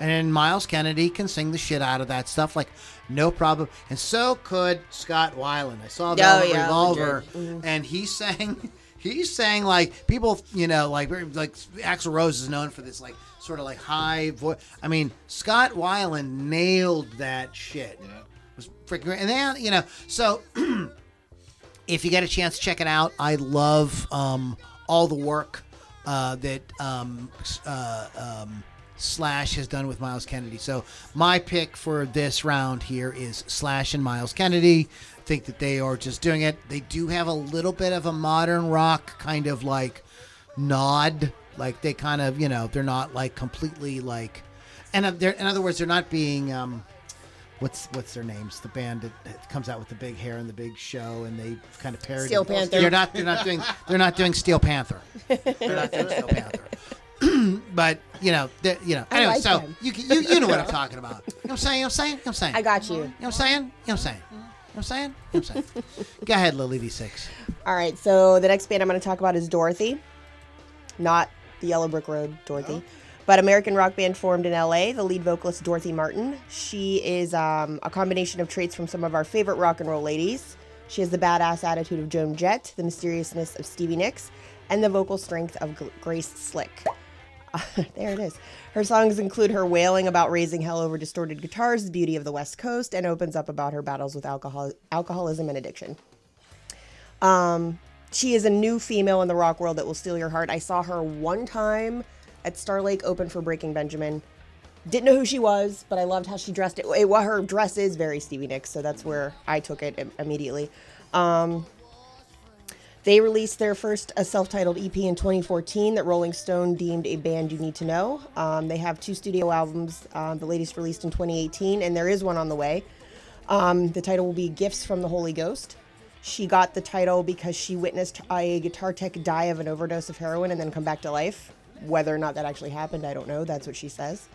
and then Myles Kennedy can sing the shit out of that stuff like no problem. And so could Scott Weiland. I saw Velvet Oh, yeah, Revolver, legit. and he sang. <laughs> He sang like people, you know, like like Axl Rose is known for this like sort of like high voice. I mean, Scott Weiland nailed that shit. It was freaking great. And then you know, so <clears throat> if you get a chance, check it out. I love um, all the work uh, that um, uh, um, Slash has done with Myles Kennedy. So my pick for this round here is Slash and Myles Kennedy. I think that they are just doing it. They do have a little bit of a modern rock kind of like nod. Like they kind of, you know, they're not like completely like, and uh, in other words, they're not being. Um, what's what's their names? The band that, that comes out with the big hair and the big show, and they kind of parody. Steel Panther. They're not. They're not doing. They're not doing Steel Panther. <laughs> They're not doing Steel Panther. <clears throat> but you know, they're- you know. Anyway, like so them. you, you you know what I'm talking about. You know what I'm saying? You know what I'm saying? You know what I'm saying? I got you. You know what I'm saying? You know what I'm saying? You know what I'm saying? You know what I'm saying? Go ahead, Lily V6. All right, so the next band I'm going to talk about is Dorothy, not the Yellow Brick Road Dorothy, but American rock band formed in LA. The lead vocalist Dorothy Martin. She is um, a combination of traits from some of our favorite rock and roll ladies. She has the badass attitude of Joan Jett, the mysteriousness of Stevie Nicks, and the vocal strength of Grace Slick. <laughs> there it is. Her songs include her wailing about raising hell over distorted guitars, the beauty of the West Coast, and opens up about her battles with alcohol, alcoholism and addiction. Um, she is a new female in the rock world that will steal your heart. I saw her one time at Star Lake Open for Breaking Benjamin. Didn't know who she was, but I loved how she dressed. It, it what her dress is very Stevie Nicks, so that's where I took it immediately. Um, they released their first a self-titled EP in 2014 that Rolling Stone deemed a band you need to know. Um, they have two studio albums. Uh, the latest released in 2018, and there is one on the way. Um, the title will be Gifts from the Holy Ghost. She got the title because she witnessed a guitar tech die of an overdose of heroin and then come back to life. Whether or not that actually happened, I don't know. That's what she says.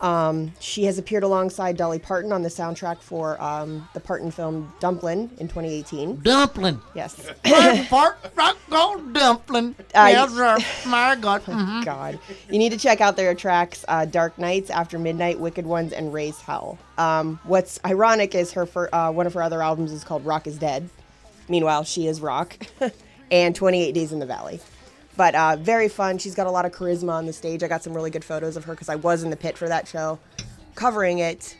Um, she has appeared alongside Dolly Parton on the soundtrack for um, the Parton film Dumplin' in 2018. Dumpling. Yes. <laughs> Fart, rock, gold dumpling. Uh, yes, sir. My God. <laughs> Mhm. God. You need to check out their tracks uh, Dark Nights, After Midnight, Wicked Ones, and Raise Hell. Um, what's ironic is her fir- uh, one of her other albums is called Rock is Dead. Meanwhile, she is rock. <laughs> and 28 Days in the Valley. But uh, very fun. She's got a lot of charisma on the stage. I got some really good photos of her because I was in the pit for that show, covering it.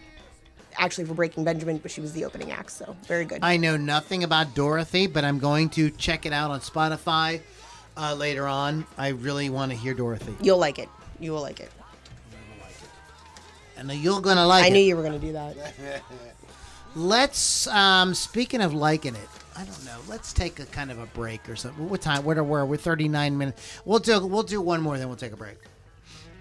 Actually, for Breaking Benjamin, but she was the opening act, so very good. I know nothing about Dorothy, but I'm going to check it out on Spotify uh, later on. I really want to hear Dorothy, You'll like it. You will like it. and you're gonna like I it. knew you were going to do that. <laughs> Let's. Um, speaking of liking it, I don't know. Let's take a kind of a break or something. What time? What are we? We're 39 minutes. We'll do. We'll do one more, then we'll take a break.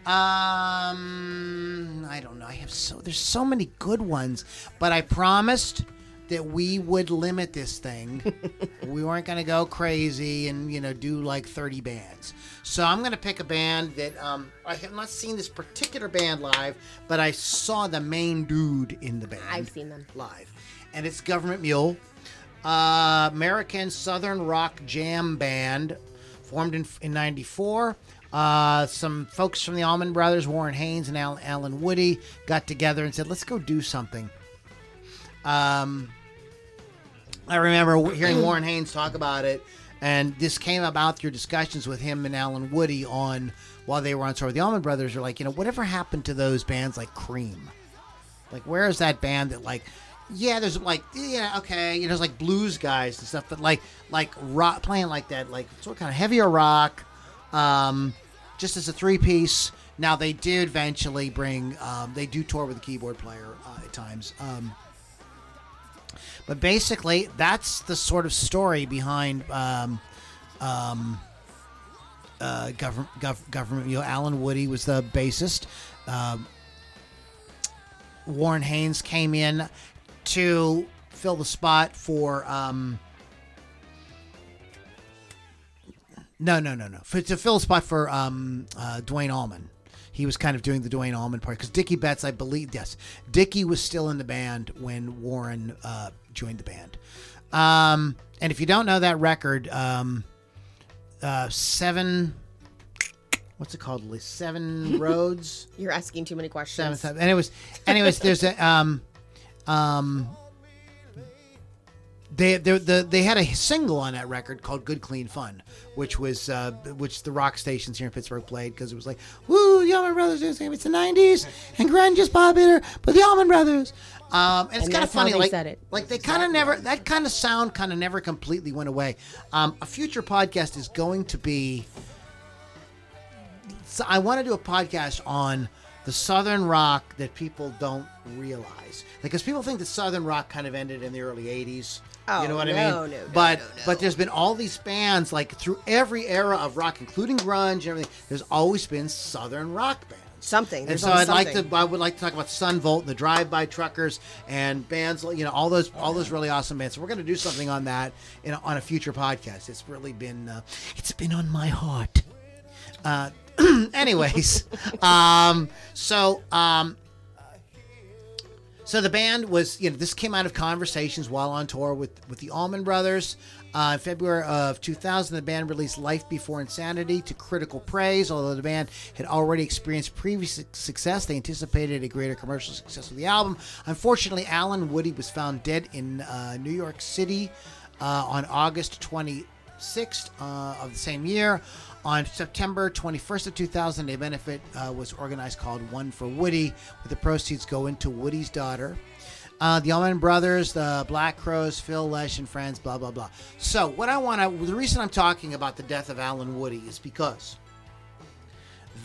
Um, I don't know. I have so there's so many good ones, but I promised that we would limit this thing. <laughs> we weren't going to go crazy and you know do like 30 bands. So I'm going to pick a band that um, I have not seen this particular band live, but I saw the main dude in the band. I've seen them. live, and it's Government Mule, uh, American Southern Rock Jam Band, formed in in '94. Uh, some folks from the Allman Brothers, Warren Haynes and Al- Allen Woody, got together and said, "Let's go do something." Um, I remember hearing <clears throat> Warren Haynes talk about it, and this came about through discussions with him and Allen Woody on while they were on tour. The Allman Brothers are like, you know, whatever happened to those bands like Cream? Like, where is that band that like? Yeah, there's like yeah, okay, you know, there's like blues guys and stuff, but like like rock playing like that, like sort of kind of heavier rock, um, just as a three piece. Now they did eventually bring, um, they do tour with a keyboard player uh, at times. Um, but basically, that's the sort of story behind um, um, uh, government. Gov- government. You know, Allen Woody was the bassist. Um, Warren Haynes came in to fill the spot for. Um, no, no, no, no. For, to fill a spot for um, uh, Duane Allman. He was kind of doing the Duane Allman part because Dickey Betts, I believe, yes, Dickey was still in the band when Warren uh, joined the band. Um, and if you don't know that record, um, uh, seven, what's it called? Seven <laughs> Roads. You're asking too many questions. seven. And it was, anyways, there's a, um, um, they, they, the, they had a single on that record called "Good Clean Fun," which was uh, which the rock stations here in Pittsburgh played because it was like, "Woo, the Allman Brothers it's the '90s and grunge is popular, but the Allman Brothers." Um, and it's kind of funny, they like said it. like they kind of never that kind of sound kind of never completely went away. Um, a future podcast is going to be so I want to do a podcast on the Southern rock that people don't realize, because people think that Southern rock kind of ended in the early '80s. Oh, you know what I mean? no, no, but no, no. but there's been all these bands like through every era of rock, including grunge and everything. There's always been Southern rock bands. Something. And so I'd like to. I would like to talk about Son Volt, and the Drive-By Truckers, and bands. You know, all those all those really awesome bands. So we're going to do something on that in a, on a future podcast. It's really been uh, it's been on my heart. Uh, <clears throat> anyways, <laughs> um, so um, so the band was, you know, this came out of conversations while on tour with with the Allman Brothers. Uh, in February of 2000, the band released "Life Before Insanity" to critical praise. Although the band had already experienced previous success, they anticipated a greater commercial success with the album. Unfortunately, Allen Woody was found dead in uh, New York City uh, on August 26th uh, of the same year. On September 21st of 2000, a benefit uh, was organized called One for Woody, with the proceeds going to Woody's daughter. Uh, the Allman Brothers, the Black Crowes, Phil Lesh and friends, blah blah blah. So, what I want to, the reason I'm talking about the death of Allen Woody is because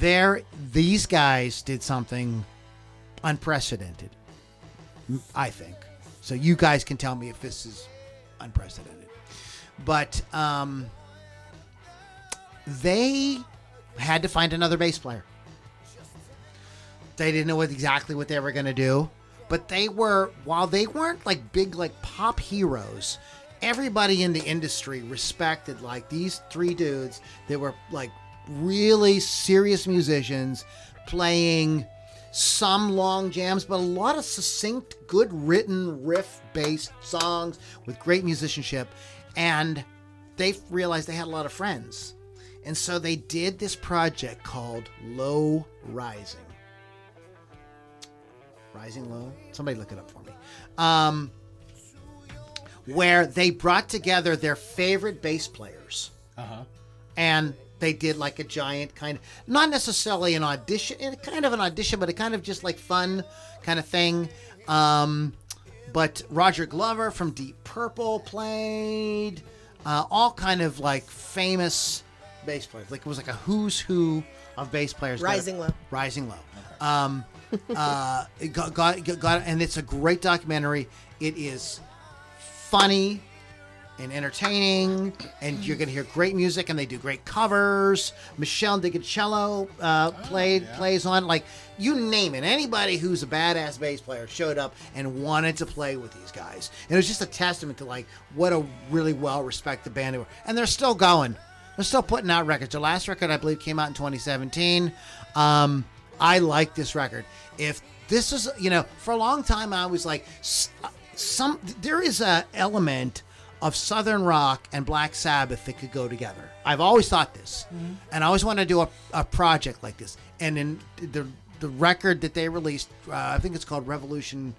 there, these guys did something unprecedented. I think. So you guys can tell me if this is unprecedented. But um, they had to find another bass player. They didn't know what, exactly what they were going to do, but they were while they weren't like big like pop heroes. Everybody in the industry respected like these three dudes that were like really serious musicians playing some long jams, but a lot of succinct, good written, riff based songs with great musicianship. And they realized they had a lot of friends. And so they did this project called Low Rising. Rising Low? Somebody look it up for me. Um, where they brought together their favorite bass players Uh-huh. and they did like a giant kind of not necessarily an audition eh, kind of an audition but a kind of just like fun kind of thing um, but roger glover from deep purple played uh, all kind of like famous bass players like it was like a who's who of bass players got- Rising Low. rising low um, <laughs> uh, it got, got, got, got and it's a great documentary it is funny and entertaining, and you're going to hear great music, and they do great covers. Meshell Ndegeocello uh, played plays on like you name it. Anybody who's a badass bass player showed up and wanted to play with these guys, and it was just a testament to like what a really well respected band they were, and they're still going. They're still putting out records. Their last record, I believe, came out in 2017. Um, I like this record. If this is, you know, for a long time, I was like, some there is a element of Southern rock and Black Sabbath that could go together. I've always thought this, and I always wanted to do a, a project like this. And in the the record that they released, uh, I think it's called Revolution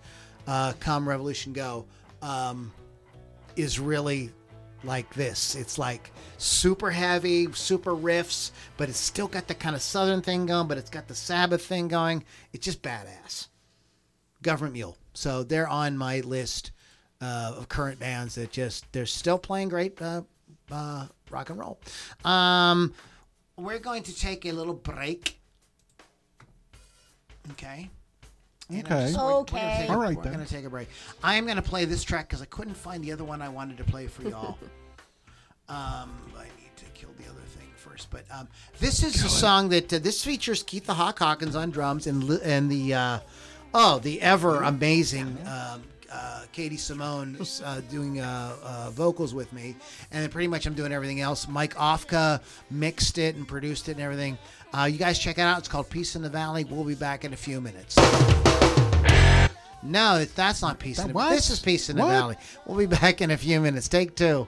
uh, Come Revolution Go, um, is really like this. It's like super heavy, super riffs, but it's still got the kind of southern thing going, but it's got the Sabbath thing going. It's just badass. Government Mule. So they're on my list uh, of current bands that just they're still playing great uh, uh, rock and roll. Um, we're going to take a little break. Okay. And I'm Okay. just- we're- we're gonna Okay. take a- All right, We're then. going to take a break. I am going to play this track because I couldn't find the other one I wanted to play for y'all. <laughs> um, I need to kill the other thing first, but um, this is a song that uh, this features Keith the Hawk Hawkins on drums and li- and the uh, oh the ever amazing. Um, uh, Katie Simone uh, doing uh, uh, vocals with me, and then pretty much I'm doing everything else. Mike Ofka mixed it and produced it and everything. Uh, you guys check it out. It's called Peace in the Valley. We'll be back in a few minutes. No, that's not Peace in the what? This is Peace in the What? Valley. We'll be back in a few minutes. Take two.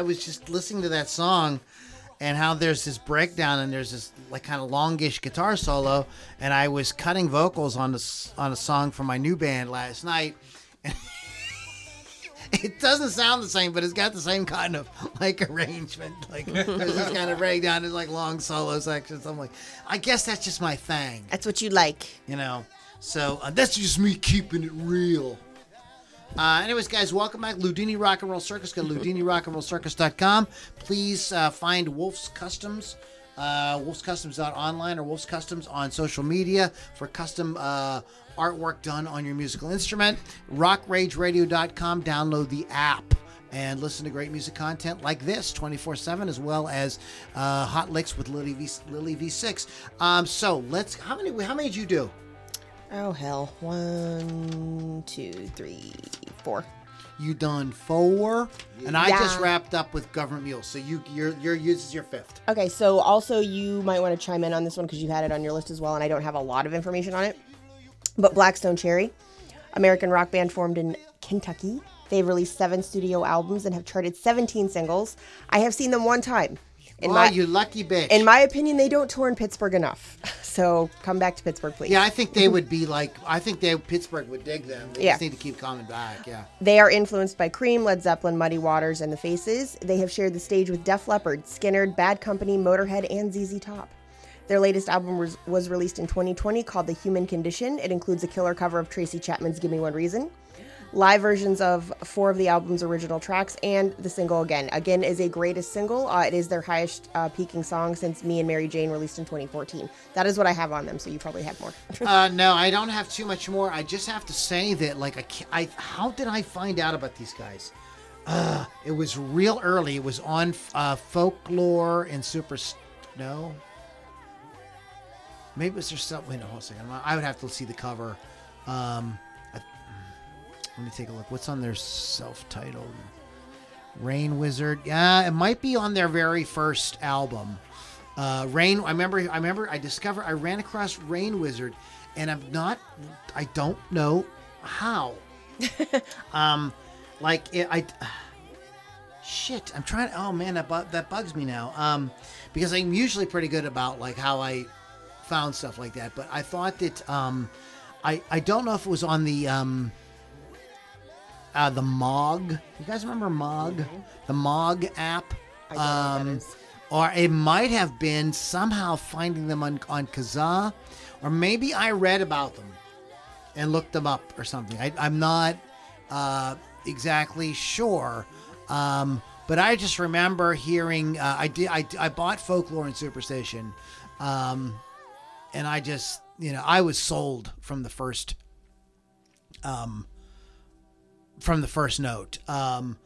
I was just listening to that song and how there's this breakdown and there's this like kind of longish guitar solo and I was cutting vocals on this on a song from my new band last night. <laughs> it doesn't sound the same, but it's got the same kind of like arrangement. Like there's this kind of breakdown, there's like long solo sections. I'm like, I guess that's just my thing, That's what you like. you know. So uh, that's just me keeping it real. Uh, anyways, guys, welcome back. Loudini Rock and Roll Circus. Go to LoudiniRockAndRollCircus.com. Please uh, find Wolf's Customs, uh, Wolf's Customs online or Wolf's Customs on social media for custom uh, artwork done on your musical instrument. RockRageRadio.com. Download the app and listen to great music content like this 24 7 as well as uh, hot licks with lily v lily v6 um, so let's how many how many did you do Oh hell. One, two, three, four. You done four, and I just wrapped up with government mules. So you, your, your, this is your fifth. Okay, so also you might want to chime in on this one because you had it on your list as well, and I don't have a lot of information on it. But Blackstone Cherry, American rock band formed in Kentucky. They've released seven studio albums and have charted 17 singles. I have seen them one time. In oh, my you lucky bitch. in my opinion, they don't tour in Pittsburgh enough. <laughs> So come back to Pittsburgh, please. yeah, I think they mm-hmm. would be like. I think they Pittsburgh would dig them. They Yeah. just need to keep coming back. Yeah. They are influenced by Cream, Led Zeppelin, Muddy Waters, and The Faces. They have shared the stage with Def Leppard, Skynyrd, Bad Company, Motorhead, and ZZ Top. Their latest album was, was released in 2020 called The Human Condition. It includes a killer cover of Tracy Chapman's Give Me One Reason, live versions of four of the album's original tracks, and the single Again. Again is a greatest single. Uh, it is their highest uh, peaking song since Me and Mary Jane released in 2014. That is what I have on them, so you probably have more. <laughs> Uh, no, I don't have too much more. I just have to say that, like, I, I how did I find out about these guys? Uh, it was real early. It was on uh, folklore and super. No, maybe it was something. No, hold a second. I would have to see the cover. Um, let me take a look. What's on their self-titled Rain Wizard? Yeah, it might be on their very first album. Uh, Rain. I remember. I remember. I discovered. I ran across Rain Wizard, and I'm not. I don't know how. <laughs> um, like it, I. Shit, I'm trying. To oh man, that bu- that bugs me now. Um, because I'm usually pretty good about like how I found stuff like that. But I thought that um, I I don't know if it was on the um. Uh, the Mog. You guys remember Mog? The Mog app. I don't know what Um, or it might have been somehow finding them on on Kazaa, or maybe I read about them and looked them up or something. I, I'm not uh, exactly sure, um, but I just remember hearing. Uh, I did. I, I bought Folklore and Superstition, um, and I just you know I was sold from the first. Um, from the first note, um,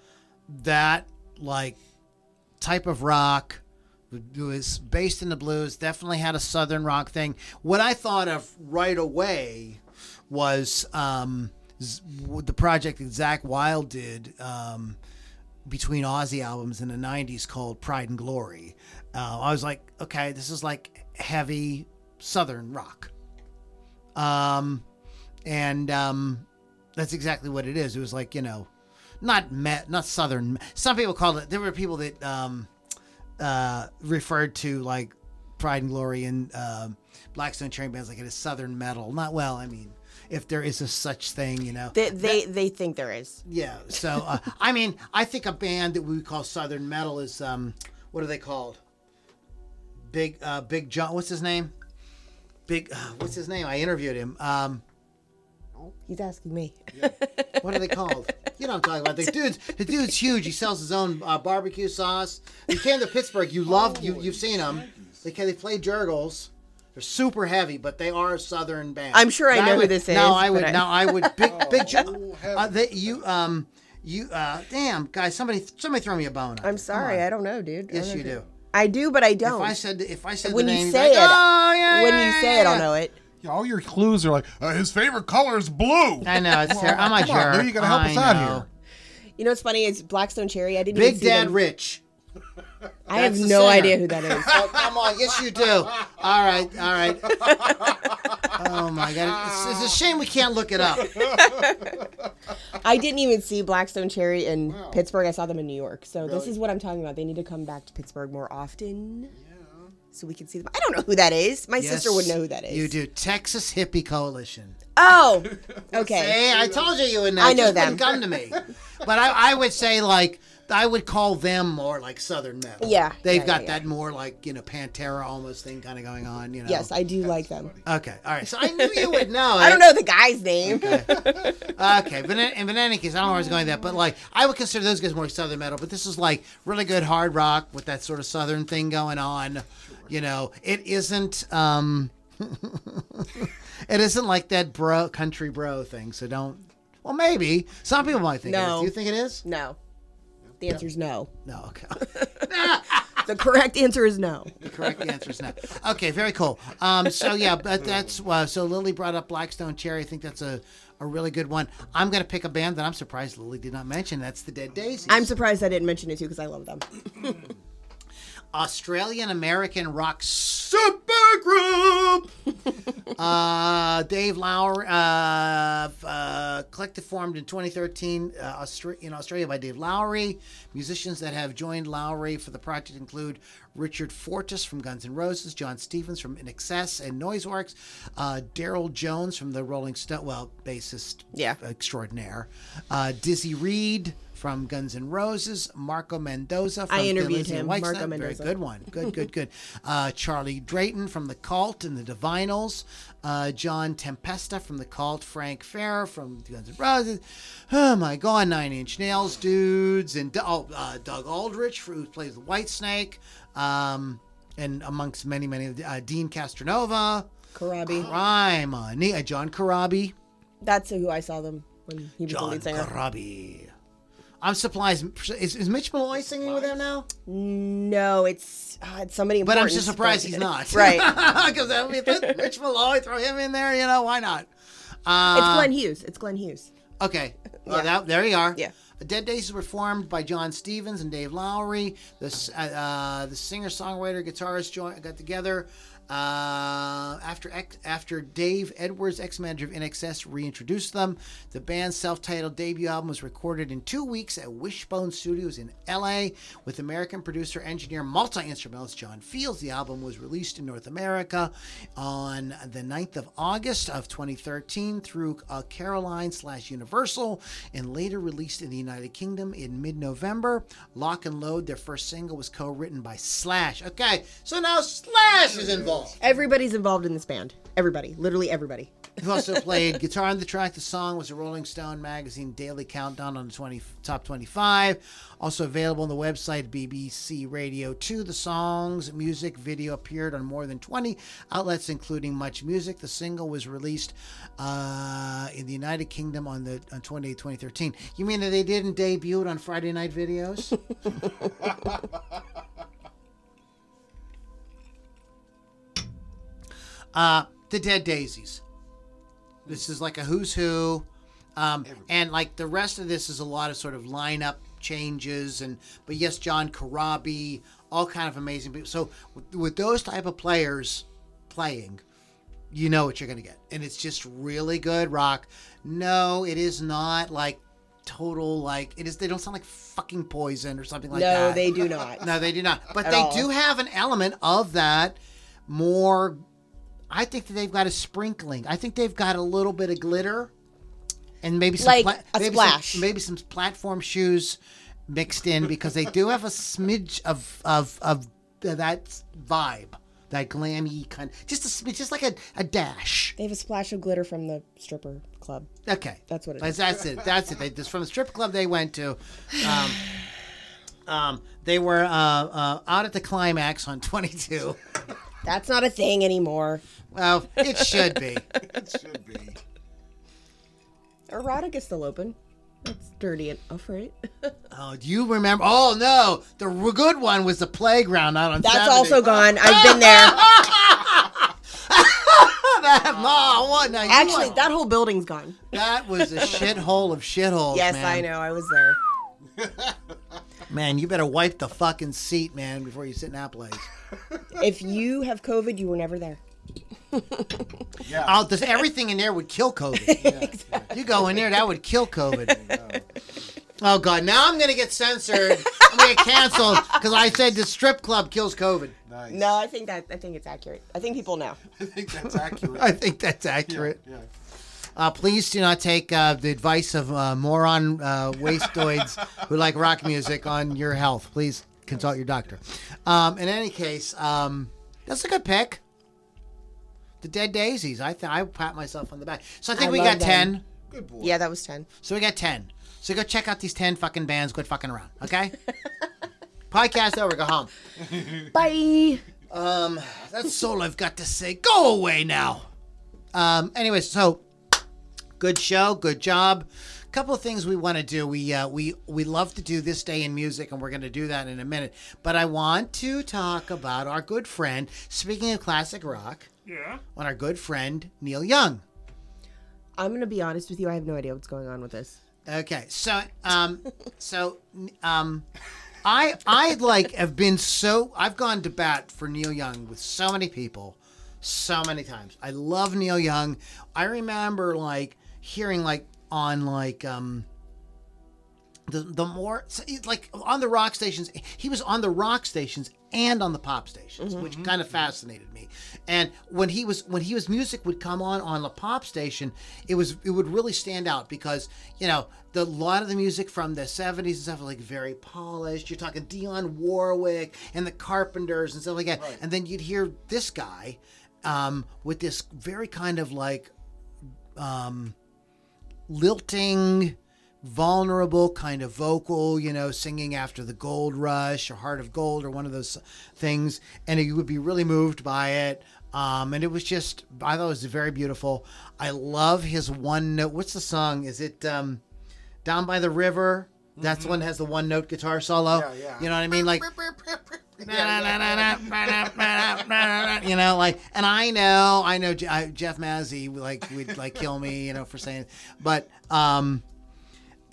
that like type of rock was based in the blues definitely had a southern rock thing. What i thought of right away was um, the project that Zakk Wylde did um, between Ozzy albums in the 90s called pride and glory. Uh, i was like okay this is like heavy southern rock. Um, and um, that's exactly what it is. It was like you know not met not southern some people called it there were people that um uh referred to like pride and glory and um blackstone train bands like it is southern metal. Not well i mean if there is a such thing you know. They, they, they think there is. yeah so uh, i mean i think a band that we call southern metal is um what are they called? Big uh big john what's his name? Big uh, what's his name? I interviewed him. Um He's asking me. What are they called? You know what I'm talking about. The <laughs> dude's the dude's huge. He sells his own uh, barbecue sauce. He came to Pittsburgh. You <laughs> love you. You've seen them. They can they play Jergel's. They're super heavy, but they are a southern band. I'm sure I Now know who would- this Now is, I would. but I- Now I would. <laughs> Big big. Oh, uh, they, you um you uh damn guys. Somebody somebody throw me a bone. I'm sorry, I don't know, dude. Yes, don't you know. do. I do, but I don't. If I said if I said when the you name, you'd say be it, oh yeah. when yeah, you yeah, say it, I'll yeah." know it. Yeah, all your clues are like uh, his favorite color is blue. I know it's terrible. I'm a Come on, jerk. dude, you gotta help I us out know. here. You know what's funny is Blackstone Cherry. I didn't Big even see Dad them. Rich. <laughs> I have That's the no singer. idea who that is. <laughs> Oh, come on. Yes, you do. All right. All right. <laughs> Oh my god, it's, it's a shame we can't look it up. I didn't even see Blackstone Cherry in Pittsburgh. I saw them in New York. So this is what I'm talking about. They need to come back to Pittsburgh more often. So we can see them. I don't know who that is. My sister would know who that is. You do Texas Hippie Coalition. Oh, <laughs> okay. Hey, I told you you would know. I know them. Come to me, <laughs> but I, I would say like I would call them more like Southern metal. Yeah, they've yeah, got yeah, that more like you know Pantera almost thing kind of going on. You know. Yes, I do like them. Okay. All right. So I knew you would know. <laughs> I don't know the guy's name. Okay, but in, but in any case, I don't know where I was going with that. But like, I would consider those guys more southern metal. But this is like really good hard rock with that sort of southern thing going on. You know, it isn't. um <laughs> It isn't like that bro country bro thing. So don't. Well, maybe some people might think it is. No. Do you think it is? No. The answer is no. No. Okay. <laughs> The correct answer is no. The correct answer is no. Okay, very cool. Um, so yeah, but that's uh, so Lily brought up Blackstone Cherry. I think that's a, a really good one. I'm gonna pick a band that I'm surprised Lily did not mention. That's the Dead Daisies. I'm surprised I didn't mention it too because I love them. <laughs> Australian American rock supergroup. <laughs> uh, Dave Lowry, uh, uh, collective formed in 2013 uh, Austra- in Australia by Dave Lowry. Musicians that have joined Lowry for the project include Richard Fortus from Guns N' Roses, Jon Stevens from INXS and Noiseworks, uh, Darryl Jones from the Rolling Stone, well, bassist Yeah. extraordinaire, uh, Dizzy Reed from Guns N' Roses, Marco Mendoza from I interviewed him, Marco Mendoza. Very good one. Good, good, good. <laughs> Uh, Charlie Drayton from The Cult and The Divinyls. Uh, John Tempesta from The Cult. Frank Ferrer from Guns N' Roses. Oh my God, Nine Inch Nails dudes. And oh, uh, Doug Aldrich, who plays the Whitesnake. Um, and amongst many, many, uh, Deen Castronovo. Corabi. Crime. Uh, John Corabi. That's who I saw them when he was the John lead singer. Corabi. I'm surprised. Is, is Mitch Malloy singing with them now? No, it's uh, it's somebody But. I'm just surprised he's not. Right. Because I mean, if Mitch Malloy, throw him in there. You know why not? Uh, It's Glenn Hughes. It's Glenn Hughes. Okay. <laughs> Well, Yeah. that, there you are. Yeah. Dead Days were formed by Jon Stevens and Dave Lowry. The uh, uh, the singer songwriter guitarist joined, got together. Uh, after after Dave Edwards, ex manager of INXS, reintroduced them, the band's self titled debut album was recorded in two weeks at Wishbone Studios in LA with American producer, engineer, multi instrumentalist John Fields. The album was released in North America on the 9th of August of 2013 through uh, Caroline slash Universal and later released in the United Kingdom in mid November. Lock and Load, their first single, was co written by Slash. Okay, so now Slash is involved. Everybody's involved in this band. Everybody, literally everybody. He also <laughs> played guitar on the track. The song was a Rolling Stone magazine daily countdown on the 20, top 25. Also available on the website BBC Radio 2. The song's music video appeared on more than 20 outlets, including Much Music. The single was released uh, in the United Kingdom on the on 28 2013. You mean that they didn't debut it on Friday Night Videos? <laughs> <laughs> uh, the Dead Daisies. This is like a who's who, um, and like the rest of this is a lot of sort of lineup changes and but yes, John Corabi, all kind of amazing people. So with, with those type of players playing, you know what you're gonna get, and it's just really good rock. No, it is not like total like it is. They don't sound like fucking poison or something like no, that. No, they do not. No, they do not. <laughs> But At they all. do have an element of that more. I think that they've got a sprinkling. I think they've got a little bit of glitter, and maybe some Like pla- a maybe splash. Some, maybe some platform shoes mixed in because they do have a smidge of of of that vibe, that glammy kind. Just a smidge, just like a, a dash. They have a splash of glitter from the stripper club. Okay, That's what it is. that's, it. That's it. They, this from the strip club they went to. Um, <sighs> um, they were uh, uh, out at the climax on 22. That's not a thing anymore. Well, it should be. <laughs> It should be. Erotic is still open. It's dirty enough, right? <laughs> Oh, do you remember? Oh no, the r- good one was the playground out on. That's 70. also gone. I've been there. <laughs> that. Oh, no, what? Now, Actually, were- that whole building's gone. that was a shithole of shitholes. Yes, man. I know. I was there. Man, you better wipe the fucking seat, man, before you sit in that place. If you have COVID, you were never there. Yeah. Oh, this, everything in there would kill COVID. <laughs> You go in there, that would kill COVID. <laughs> Oh God! Now I'm gonna get censored. I'm gonna get canceled because I said the strip club kills COVID. Nice. No, I think that I think it's accurate. I think people know. <laughs> I think that's accurate. I think that's accurate. Yeah. Uh, please do not take uh, the advice of uh, moron uh, wastoids who like rock music on your health. Please consult your doctor. Um, in any case, um, that's a good pick. The Dead Daisies. I th- I pat myself on the back. So I think I we got them. ten. Good boy. Yeah, that was ten. So we got 10. So go check out these 10 fucking bands. Quit fucking around. Okay? <laughs> Podcast over. Go home. <laughs> Bye. Um, that's all I've got to say. Go away now. Um, anyway, so good show. Good job. Couple of things we want to do. We uh, we we love to do this day in music, and we're going to do that in a minute. But I want to talk about our good friend. Speaking of classic rock, yeah, on our good friend Neil Young. I'm gonna be honest with you. I have no idea what's going on with this. Okay, so um, <laughs> so um, I I like have been so I've gone to bat for Neil Young with so many people, so many times. I love Neil Young. I remember like hearing like on like um. The, the more like on the rock stations he was on the rock stations and on the pop stations which kind of fascinated me and when he was when he was music would come on on the pop station it was it would really stand out because you know the lot of the music from the 70s and stuff was like very polished. You're talking Dionne Warwick and the Carpenters and stuff like that. And then you'd hear this guy um, with this very kind of like um, lilting, vulnerable kind of vocal, you know, singing after the gold rush or Heart of Gold or one of those things. And you would be really moved by it. Um, and it was just, I thought it was very beautiful. I love his one note. What's the song? Is it um, Down by the River? That's the one that has the one note guitar solo. Yeah, yeah. You know what I mean? Like, <laughs> you know, like, and I know, I know, Jeff Mazzy like would like kill me, you know, for saying, but um,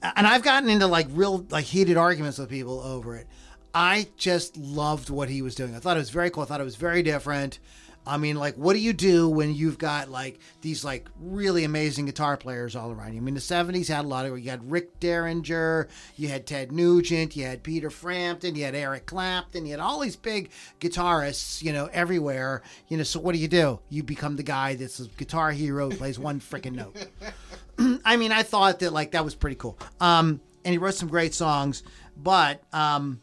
and I've gotten into like real like heated arguments with people over it. I just loved what he was doing. I thought it was very cool. I thought it was very different. I mean, like, what do you do when you've got like these like really amazing guitar players all around you? I mean, the '70s had a lot of. You had Rick Derringer, you had Ted Nugent, you had Peter Frampton, you had Eric Clapton, you had all these big guitarists, you know, everywhere. You know, so what do you do? You become the guy that's a guitar hero plays one freaking note. <clears throat> I mean, I thought that like that was pretty cool. Um, and he wrote some great songs, but um,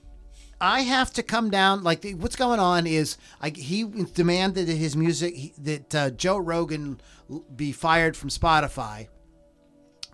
I have to come down. Like the- what's going on is I, he demanded that his music he, that uh, Joe Rogan be fired from Spotify,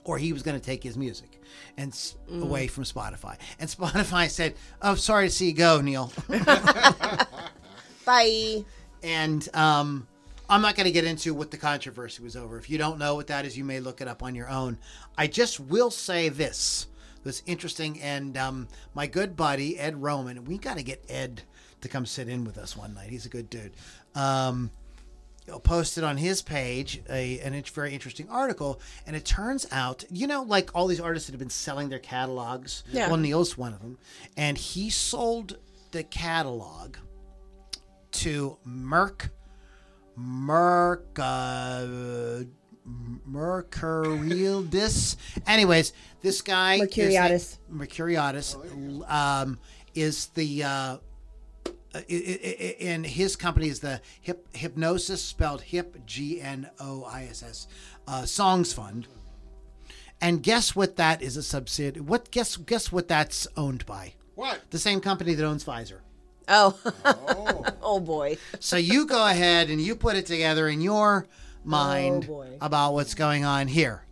or he was going to take his music and s- away from Spotify. And Spotify said, "Oh, sorry to see you go, Neil." <laughs> Bye. And um, I'm not going to get into what the controversy was over. If you don't know what that is, you may look it up on your own. I just will say this that's interesting. And um, my good buddy, Ed Roman, we got to get Ed to come sit in with us one night. He's a good dude. Um, posted on his page a an very interesting article, and it turns out, you know, like all these artists that have been selling their catalogs. Yeah. Well, Neil's one of them, and he sold the catalog to Merck Merck uh, Mercuriadis. Anyways, this guy is- Mercuriadis. Mercuriadis um, is the uh, i- i- i- and his company is the Hip Hypnosis spelled Hip G N O I S S uh, Songs Fund. And guess what? That is a subsidiary. What guess guess what that's owned by? What? The same company that owns Pfizer. Oh. oh <laughs> boy. So you go ahead and you put it together in your mind Oh, about what's going on here.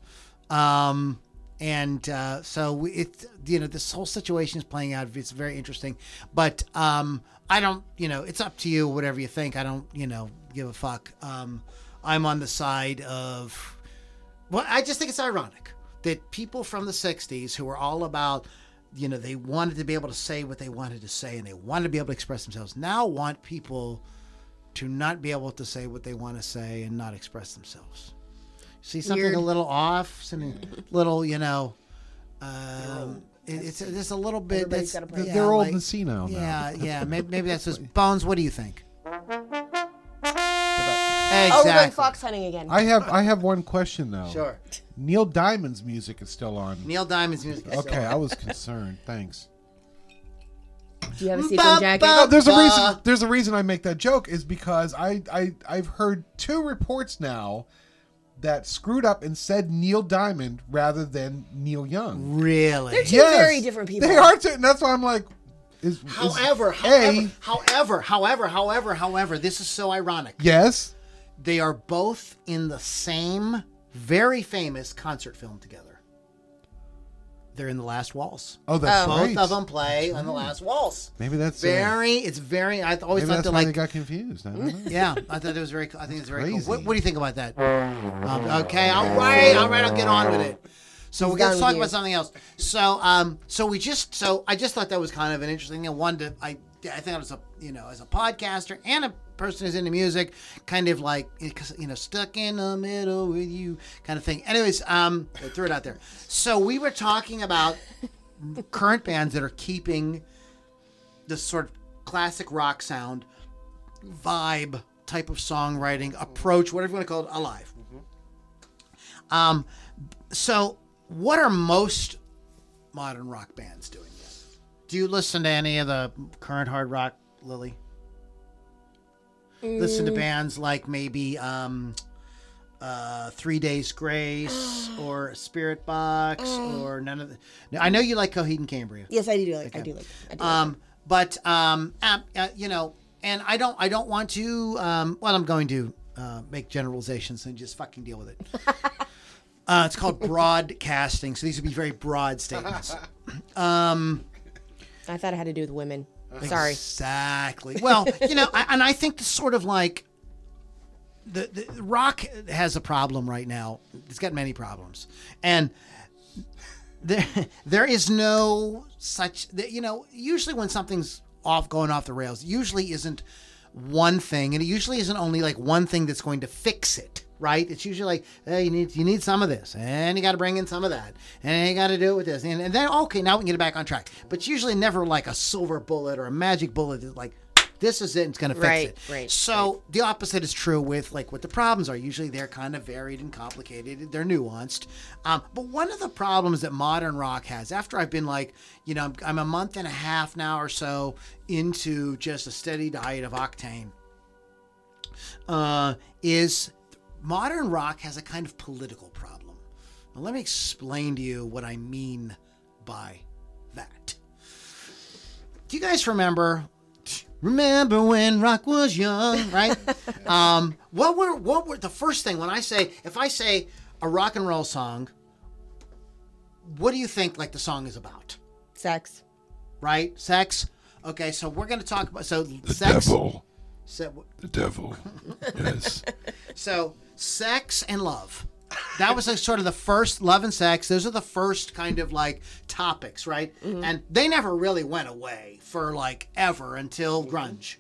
Um, and uh, so it, you know, this whole situation is playing out. It's very interesting, but um, I don't, you know, it's up to you. Whatever you think, I don't, you know, give a fuck. Um, I'm on the side of. Well, I just think it's ironic that people from the '60s who were all about, you know, they wanted to be able to say what they wanted to say and they wanted to be able to express themselves, now want people to not be able to say what they want to say and not express themselves. See something Weird. a little off, something <laughs> little, you know. Um, it, it's just a little bit. That's, got a yeah, They're old like- and senile now. Yeah, <laughs> yeah. Maybe, maybe that's just Bones. What do you think? Hey, Oh, we're going fox hunting again. I have I have one question though. Sure. Neil Diamond's music is still on. Neil Diamond's music. is Okay, so- I was concerned. Thanks. Do you have a sequin jacket? No, there's a reason. There's a reason I make that joke is because I I I've heard two reports now that screwed up and said Neil Diamond rather than Neil Young. Really. They're two very different people. They are two, and that's why I'm like. Is, is However, A, however, however, however, however, however, this is so ironic. yes. They are both in the same very famous concert film together. They're in the Last Waltz. Oh, that's Both right. of them play on the Last Waltz. Maybe that's uh, Very, it's very. I always maybe thought that's they're why they like. got confused. I don't know. <laughs> Yeah, I thought it was very. I think it's very cool. Crazy. What, what do you think about that? Um, okay, all right, all right. I'll get on with it. So we're down gonna with talk you. about something else. So, um, so we just, so I just thought that was kind of an interesting. You know, one to I, I think as a, you know, as a podcaster and a person who's into music, kind of like, you know, stuck in the middle with you, kind of thing. Anyways, um, I threw it out there. So we were talking about current bands that are keeping this sort of classic rock sound vibe type of songwriting approach, whatever you want to call it, alive. Um, so what are most modern rock bands doing? Then? Do you listen to any of the current hard rock, Lily? Listen to bands like maybe um, uh, Three Days Grace <gasps> or Spirit Box or none of the. No, I know you like Coheed and Cambria. Yes, I do like. I do like. I do like Um, but um, uh, uh, you know, and I don't, I don't want to. Um, well, I'm going to uh, make generalizations and just fucking deal with it. <laughs> uh, it's called broadcasting, so these would be very broad statements. Um, <laughs> I thought it had to do with women. Sorry. Exactly. Well, you know, I, and I think the sort of like the, the rock has a problem right now. It's got many problems, and there there is no such that you know. Usually, when something's off going off the rails, usually isn't one thing, and it usually isn't only like one thing that's going to fix it. Right? It's usually like, hey, you need you need some of this, and you got to bring in some of that, and you got to do it with this, and, and then okay, now we can get it back on track. But it's usually never like a silver bullet or a magic bullet. That's like, this is it, and it's going to fix Right, it. right, So the opposite is true with like what the problems are. Usually they're kind of varied and complicated. They're nuanced. Um, but one of the problems that modern rock has, after I've been like, you know, I'm, I'm a month and a half now or so into just a steady diet of octane, uh, is modern rock has a kind of political problem. Now let me explain to you what I mean by that. Do you guys remember Remember when rock was young, right? <laughs> um, what were what were the first thing when I say if I say a rock and roll song, what do you think like the song is about? Sex. Right? Sex. Okay, so we're gonna talk about so The sex. devil. So, The devil. <laughs> Yes. so sex and love. That was like sort of the first love and sex. Those are the first kind of like topics, right? And they never really went away for like ever until grunge.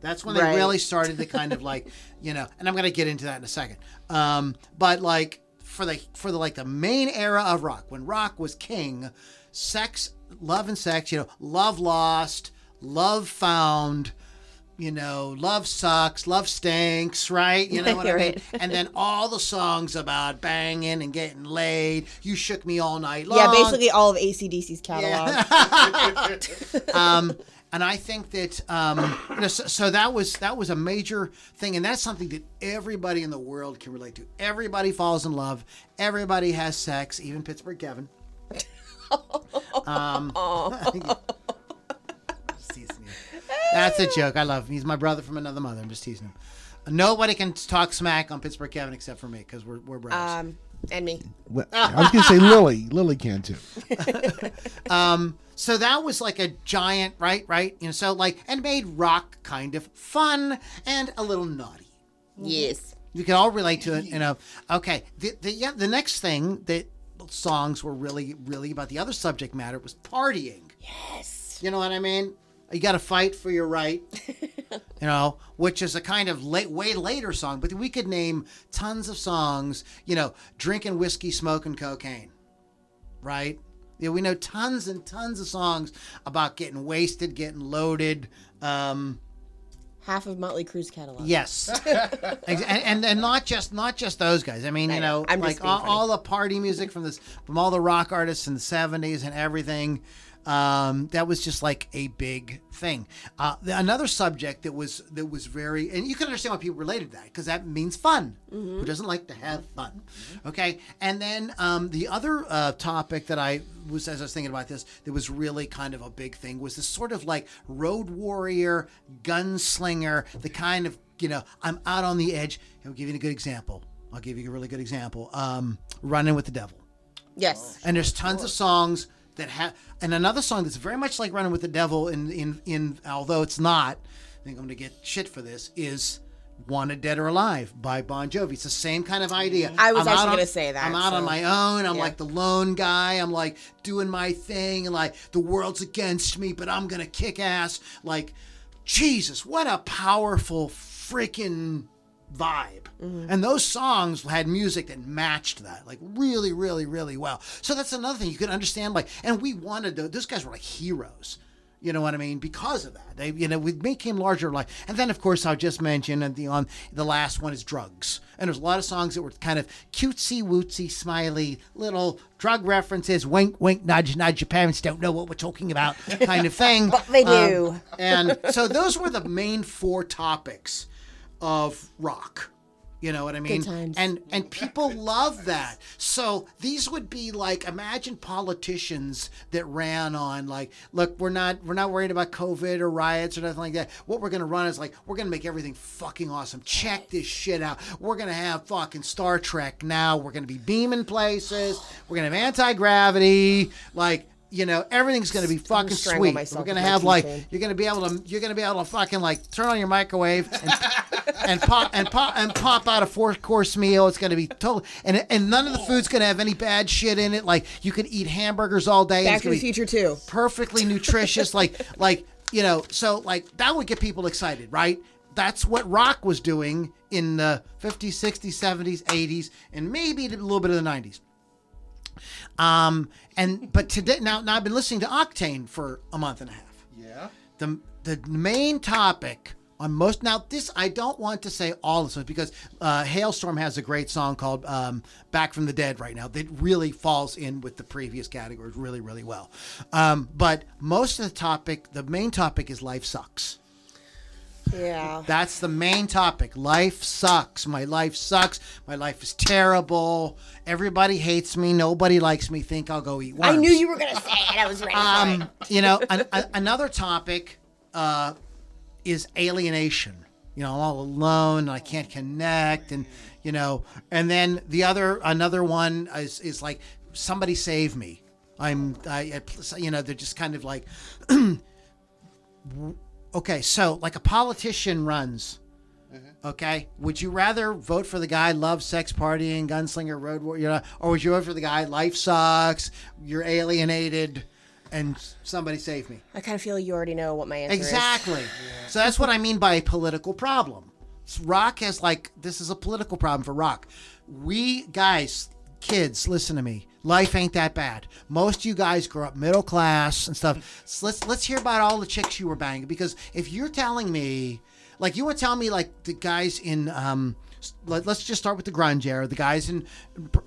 That's when they Right. really started to kind of like, <laughs> you know, and I'm gonna get into that in a second. Um, but like for the for the like the main era of rock, when rock was king, sex, love and sex, you know, love lost, love found, you know, love sucks, love stinks, right? You know <laughs> what I mean? Right. <laughs> And then all the songs about banging and getting laid. You shook me all night long. Yeah, basically all of ACDC's catalog. <laughs> um, and I think that um, you know, so, so that was that was a major thing, and that's something that everybody in the world can relate to. Everybody falls in love. Everybody has sex, even Pittsburgh Kevin. Um, just teasing you. That's a joke. I love him. He's my brother from another mother. I'm just teasing him. Nobody can talk smack on Pittsburgh Kevin except for me because we're we're brothers. um, and me. Well, I was gonna say Lily. <laughs> Lily can too. <laughs> um, So that was like a giant, right? Right? You know, so like, and made rock kind of fun and a little naughty. Yes. You can all relate to it, you know. Okay, the the yeah, the next thing that songs were really really about the other subject matter was partying. Yes. You know what I mean? You got to fight for your right. <laughs> you know, which is a kind of late, way later song, but we could name tons of songs. You know, drinking whiskey, smoking cocaine, right? Yeah, we know tons and tons of songs about getting wasted, getting loaded. Um, Half of Motley Crue's catalog. Yes, <laughs> and, and and not just not just those guys. I mean, you know, know. I'm like all, all the party music from this from all the rock artists in the '70s and everything. Um, that was just like a big thing. Uh, the- another subject that was that was very, and you can understand why people related to that because that means fun. Mm-hmm. Who doesn't like to have fun? Okay, and then um, the other uh, topic that I was as I was thinking about this that was really kind of a big thing was this sort of like road warrior, gunslinger, the kind of you know I'm out on the edge. I'll give you a good example. I'll give you a really good example. Um, Running with the Devil. Yes. And there's tons of songs that have, and another song that's very much like Running with the Devil. In in in although it's not, I think I'm gonna get shit for this. Is Wanted Dead or Alive by Bon Jovi. It's the same kind of idea. Mm. I was I'm actually gonna say that, I'm out on my own. I'm Yeah. like the lone guy. I'm like doing my thing, and like the world's against me, but I'm gonna kick ass. Like Jesus, what a powerful freaking vibe. And those songs had music that matched that, like really, really, really well. So that's another thing you can understand. Like, and we wanted to, those guys were like heroes. You know what I mean? Because of that, they, you know, we became larger. Like, and then of course I just mentioned, and the on the last one is drugs. And there's a lot of songs that were kind of cutesy, wootsy, smiley, little drug references, wink, wink, nudge, nudge. Your parents don't know what we're talking about, kind of thing. <laughs> But they do. Um, and so those were the main four topics of rock. You know what I mean? And and people love that. So these would be like imagine politicians that ran on like, look, we're not we're not worried about COVID or riots or nothing like that. What we're gonna run is like we're gonna make everything fucking awesome. Check this shit out. We're gonna have fucking Star Trek now. We're gonna be beaming places. We're gonna have anti gravity. Like you know, everything's gonna be fucking sweet. We're gonna have like keychain. you're gonna be able to you're gonna be able to fucking like turn on your microwave and and pop and pop and pop out a four course meal. It's gonna be total and and none of the food's gonna have any bad shit in it. Like you can eat hamburgers all day. Back to the be Future too. perfectly nutritious. like <laughs> like you know, so like that would get people excited, right? That's what rock was doing in the 50s, 60s, 70s, 80s, and maybe a little bit of the 90s. Um, and but today now, now I've been listening to Octane for a month and a half Yeah. the the main topic on most now this I don't want to say all of this because uh, Halestorm has a great song called um, "Back from the Dead" right now that really falls in with the previous categories really really well. Um, but most of the topic, the main topic is life sucks. Yeah. That's the main topic. Life sucks. My life sucks. My life is terrible. Everybody hates me. Nobody likes me. Think I'll go eat worms. I knew you were gonna say it. I was ready for it. Um, you know, an, a, another topic uh, is alienation. You know, I'm all alone and I can't connect, and you know, and then the other another one is is like somebody save me. I'm I, I you know they're just kind of like <clears throat> okay, so like a politician runs. Mm-hmm. Okay, would you rather vote for the guy love sex partying gunslinger road war, you know, or would you vote for the guy life sucks, you're alienated, and somebody save me? I kind of feel you already know what my answer is. Exactly. So that's what I mean by a political problem. Rock has like this is a political problem for rock. We guys, kids, listen to me. Life ain't that bad. Most of you guys grow up middle class and stuff. So let's let's hear about all the chicks you were banging because if you're telling me, like you were telling me, like the guys in um. Let, us just start with the grunge era. The guys in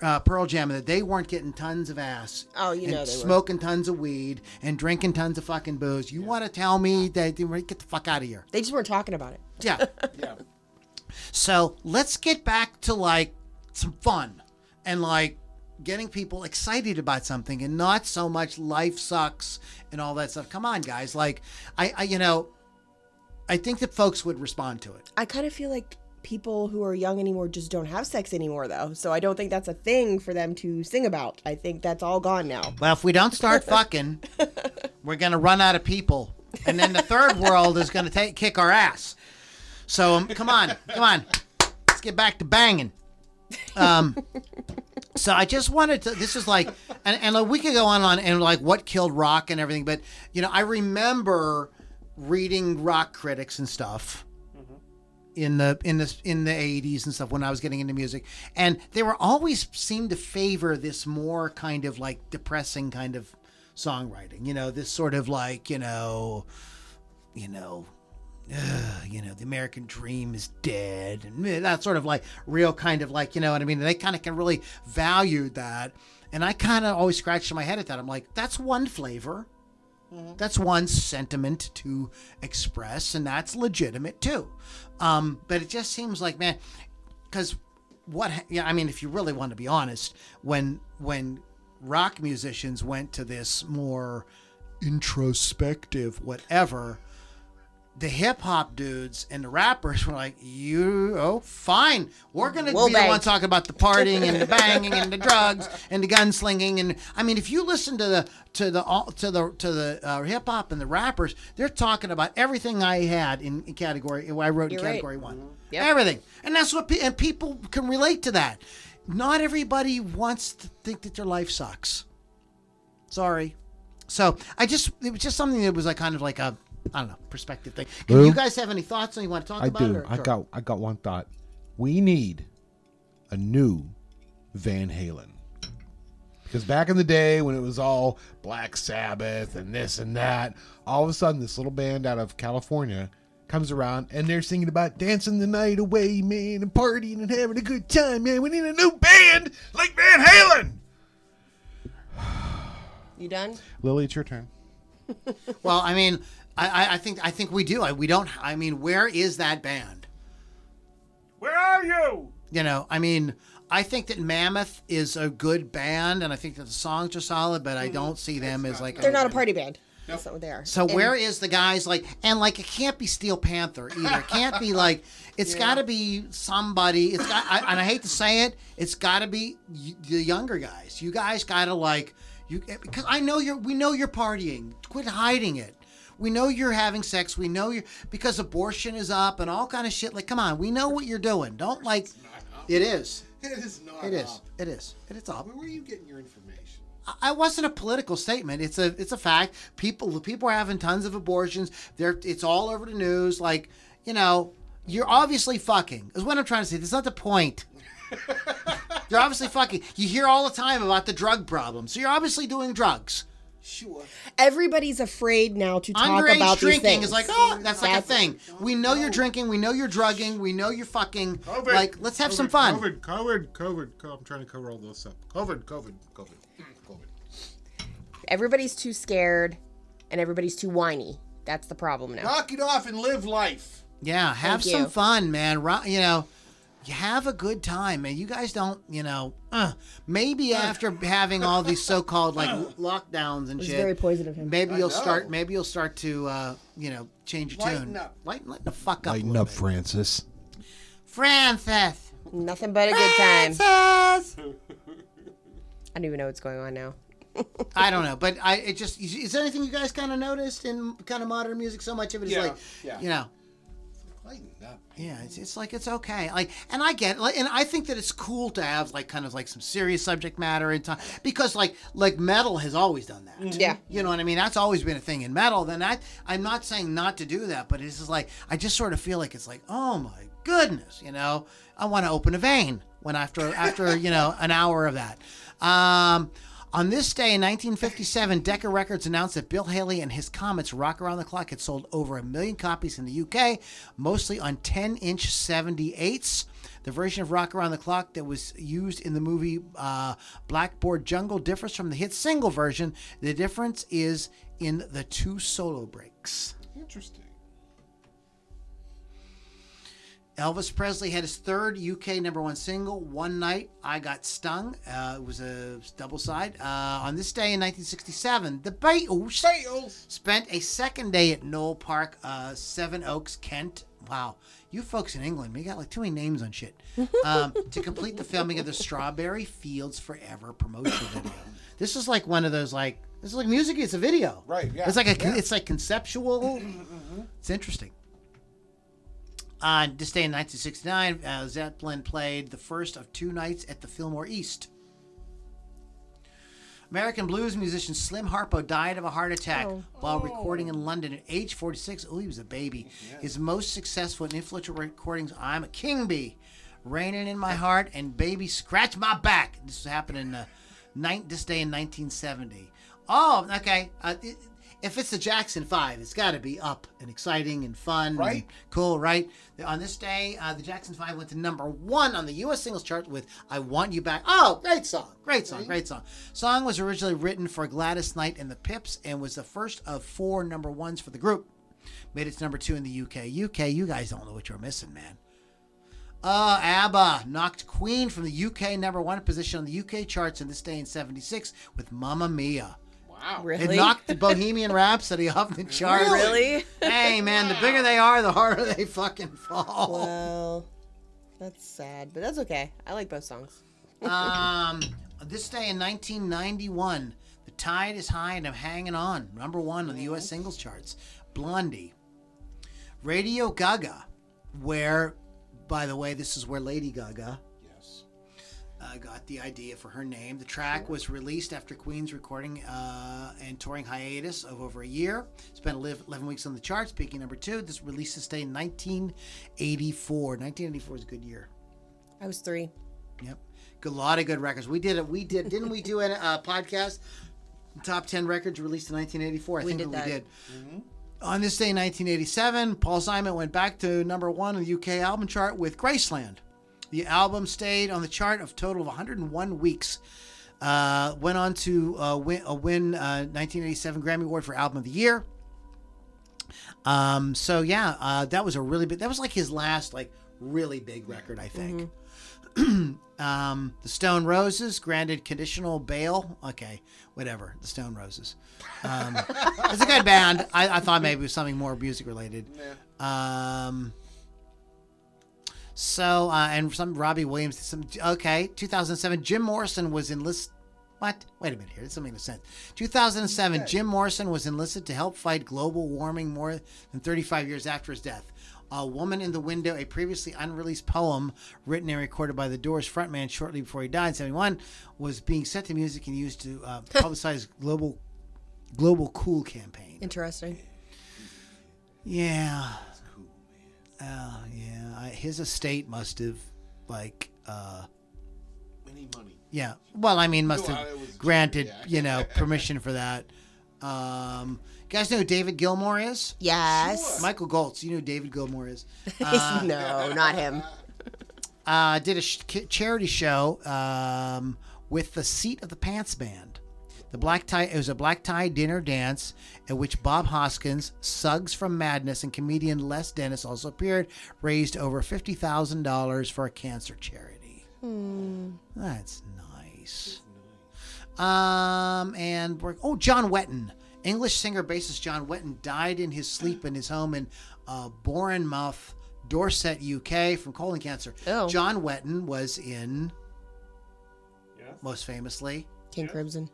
uh, Pearl Jam that they weren't getting tons of ass. Oh, you and know they were. smoking tons of weed and drinking tons of fucking booze. You want to tell me that they weren't get the fuck out of here? They just weren't talking about it. Yeah. <laughs> Yeah. So let's get back to like some fun and like getting people excited about something and not so much life sucks and all that stuff. Come on, guys. Like I, I you know, I think that folks would respond to it. I kind of feel like people who are young anymore just don't have sex anymore, though. So I don't think that's a thing for them to sing about. I think that's all gone now. Well, if we don't start fucking, <laughs> we're gonna run out of people, and then the third world is gonna take kick our ass. So um, come on, come on, let's get back to banging. Um, so I just wanted to. This is like, and, and we could go on and on and like what killed rock and everything, but you know, I remember reading rock critics and stuff in the in the in the 80s and stuff when I was getting into music and they were always seemed to favor this more kind of like depressing kind of songwriting you know this sort of like you know you know "Ugh, you know, the American dream is dead, and eh, that sort of like real kind of like, you know what I mean? And they kind of can really value that. And I kind of always scratched my head at that. I'm like, that's one flavor. That's one sentiment to express, and that's legitimate too. Um, but it just seems like, man, because what? Yeah, I mean, if you really want to be honest, when when rock musicians went to this more introspective, whatever, the hip hop dudes and the rappers were like, "You oh fine, we're gonna We'll be the bang." one talking about the partying and the banging and the drugs and the gunslinging and I mean, if you listen to the to the all- to the to the uh, hip hop and the rappers, they're talking about everything I had in, in category I wrote in You're right. category one, Yep. everything, and that's what pe- and people can relate to that. Not everybody wants to think that their life sucks. Sorry. So I just it was just something that was like kind of like a I don't know perspective thing. Can you guys have any thoughts on you want to talk I about? do. Or, I or- got. I got one thought. We need a new Van Halen. Because back in the day when it was all Black Sabbath and this and that, all of a sudden this little band out of California comes around and they're singing about dancing the night away, man, and partying and having a good time, man. We need a new band like Van Halen. You done? <sighs> Lily, it's your turn. Well, I mean, I, I, I think I think we do. I, we don't. I mean, where is that band? Where are you? You know, I mean, I think that Mammoth is a good band, and I think that the songs are solid, but I mm-hmm. don't see them as like. They're not a party band. That's not what they are. So And where is the guys like and like it can't be Steel Panther either. It can't be like it's got to be somebody. It's got I, and I hate to say it, it's got to be y- the younger guys. You guys got to like you because I know you're we know you're partying. Quit hiding it. We know you're having sex. We know you're because abortion is up and all kind of shit. Like, come on, we know what you're doing. Don't like. It is. <laughs> It is not. It is. It is. It is up. Where are you getting your information? I wasn't a political statement. It's a it's a fact. People people are having tons of abortions. They're it's all over the news. Like you know, you're obviously fucking. Is what I'm trying to say. That's not the point. <laughs> you're obviously fucking. You hear all the time about the drug problem. So you're obviously doing drugs. Sure. everybody's afraid now to talk Underage about these drinking things. is like oh that's like a thing. We know you're drinking. We know you're drugging. We know you're fucking. COVID. Like let's have COVID, some fun. COVID, COVID, COVID, COVID. I'm trying to cover all those up. COVID, COVID, COVID, COVID. Everybody's too scared, and everybody's too whiny. That's the problem now. Knock it off and live life. Yeah, have Thank some you. fun, man. Ro- You know, you have a good time, man. You guys don't, you know, uh, maybe after having all these so-called like <laughs> lockdowns and shit, very poison of him. maybe I you'll know. start. Maybe you'll start to, uh, you know, change your Lighten tune. up. Lighten, lighten the fuck up. Lighten little up, bit. Francis. Francis. Nothing but a good time. Francis. I don't even know what's going on now. I don't know, but I it just is there anything you guys kind of noticed in kind of modern music? So much of it is Yeah, like, yeah. you know. Lighten up. Yeah, it's, it's like it's okay. Like, and I get, like, and I think that it's cool to have like kind of like some serious subject matter in time because like like metal has always done that. Yeah. you know what I mean. That's always been a thing in metal. Then I, I'm not saying not to do that, but it's just like I just sort of feel like it's like, oh my goodness, you know, I want to open a vein when after after you know an hour of that. Um, on this day in 1957, Decca Records announced that Bill Haley and his Comets Rock Around the Clock had sold over a million copies in the UK, mostly on 10 inch 78s. The version of Rock Around the Clock that was used in the movie uh, Blackboard Jungle differs from the hit single version. The difference is in the two solo breaks. Interesting. Elvis Presley had his third UK number one single, One Night I Got Stung. Uh, it was a double side. Uh, on this day in 1967, the Beatles Fails. spent a second day at Knole Park, uh, Sevenoaks, Kent. Wow, you folks in England, we got like too many names on shit. Um, to complete the filming of the Strawberry Fields Forever promotional <coughs> video. This is like one of those like this is like music. It's a video, Right, yeah, It's like a yeah. it's like conceptual. <coughs> It's interesting. On this day in 1969, uh, Zeppelin played the first of two nights at the Fillmore East. American blues musician Slim Harpo died of a heart attack while recording in London at age 46. Oh, he was a baby. His most successful and influential recordings I'm a King Bee, Raining in My Heart, and Baby Scratch My Back. This happened in uh, nine, this day in 1970. Oh, okay. Uh, it, if it's the Jackson Five, it's got to be up and exciting and fun, and Right. cool, right? On this day, uh, the Jackson Five went to number one on the U.S. singles chart with "I Want You Back." Oh, great song, great song, great song. Song was originally written for Gladys Knight and the Pips and was the first of four number ones for the group. Made it to number two in the UK. UK, you guys don't know what you're missing, man. Uh, ABBA knocked Queen from the UK number one position on the UK charts in this day in 76 with Mamma Mia. Wow. Really? It knocked the Bohemian Rhapsody off the <laughs> chart. Really? Hey, man, the bigger they are, the harder they fucking fall. Well, that's sad, but that's okay. I like both songs. Um, <laughs> this day in 1991, The Tide is High and I'm Hanging On, number one on the U.S. singles charts. Blondie. Radio Gaga, where, by the way, this is where Lady Gaga Yes. Uh, got the idea for her name. The track was released after Queen's recording uh, and touring hiatus of over a year. Spent 11 weeks on the charts, peaking number two. This release this day in 1984. 1984 is a good year. I was three. Yep, a lot of good records. We did it. We did. Didn't we do a uh, podcast? Top ten records released in 1984. I We think did that that. we did. On this day, in 1987, Paul Simon went back to number one on the UK album chart with Graceland. The album stayed on the chart of total of 101 weeks. Uh, went on to uh, win a win uh, 1987 Grammy Award for Album of the Year. Um, so yeah, uh, that was a really big. That was like his last like really big record, I think. <clears throat> um, the Stone Roses granted conditional bail. Okay, whatever. The Stone Roses. Um, it's a good band. I, I thought maybe it was something more music related. <laughs> Um, so uh, and some Robbie Williams. Some okay. 2007. Jim Morrison was enlisted. What? Wait a minute here. This doesn't make no sense. 2007. Jim Morrison was enlisted to help fight global warming more than 35 years after his death. A Woman in the Window, a previously unreleased poem written and recorded by the Doors frontman shortly before he died in 71, was being set to music and used to uh, <laughs> publicize global global cool campaign. Interesting. Yeah. Oh, yeah. I, his estate must have, like, uh, Any money. yeah. Well, I mean, must No, have it was- granted, yeah. you know, permission for that. Um, you guys know who David Gilmour is? Yes. Michael Goltz. You know who David Gilmour is. <laughs> no, not him. uh, did a sh- charity show um, with the Seat of the Pants Band. The black tie it was a black tie dinner dance at which Bob Hoskins, Suggs from Madness, and comedian Les Dennis also appeared. Raised over fifty thousand dollars for a cancer charity. That's nice. Um, and we're, oh, John Wetton, English singer bassist John Wetton died in his sleep in his home in uh, Bournemouth, Dorset, UK, from colon cancer. Oh. John Wetton was in, most famously, King Crimson.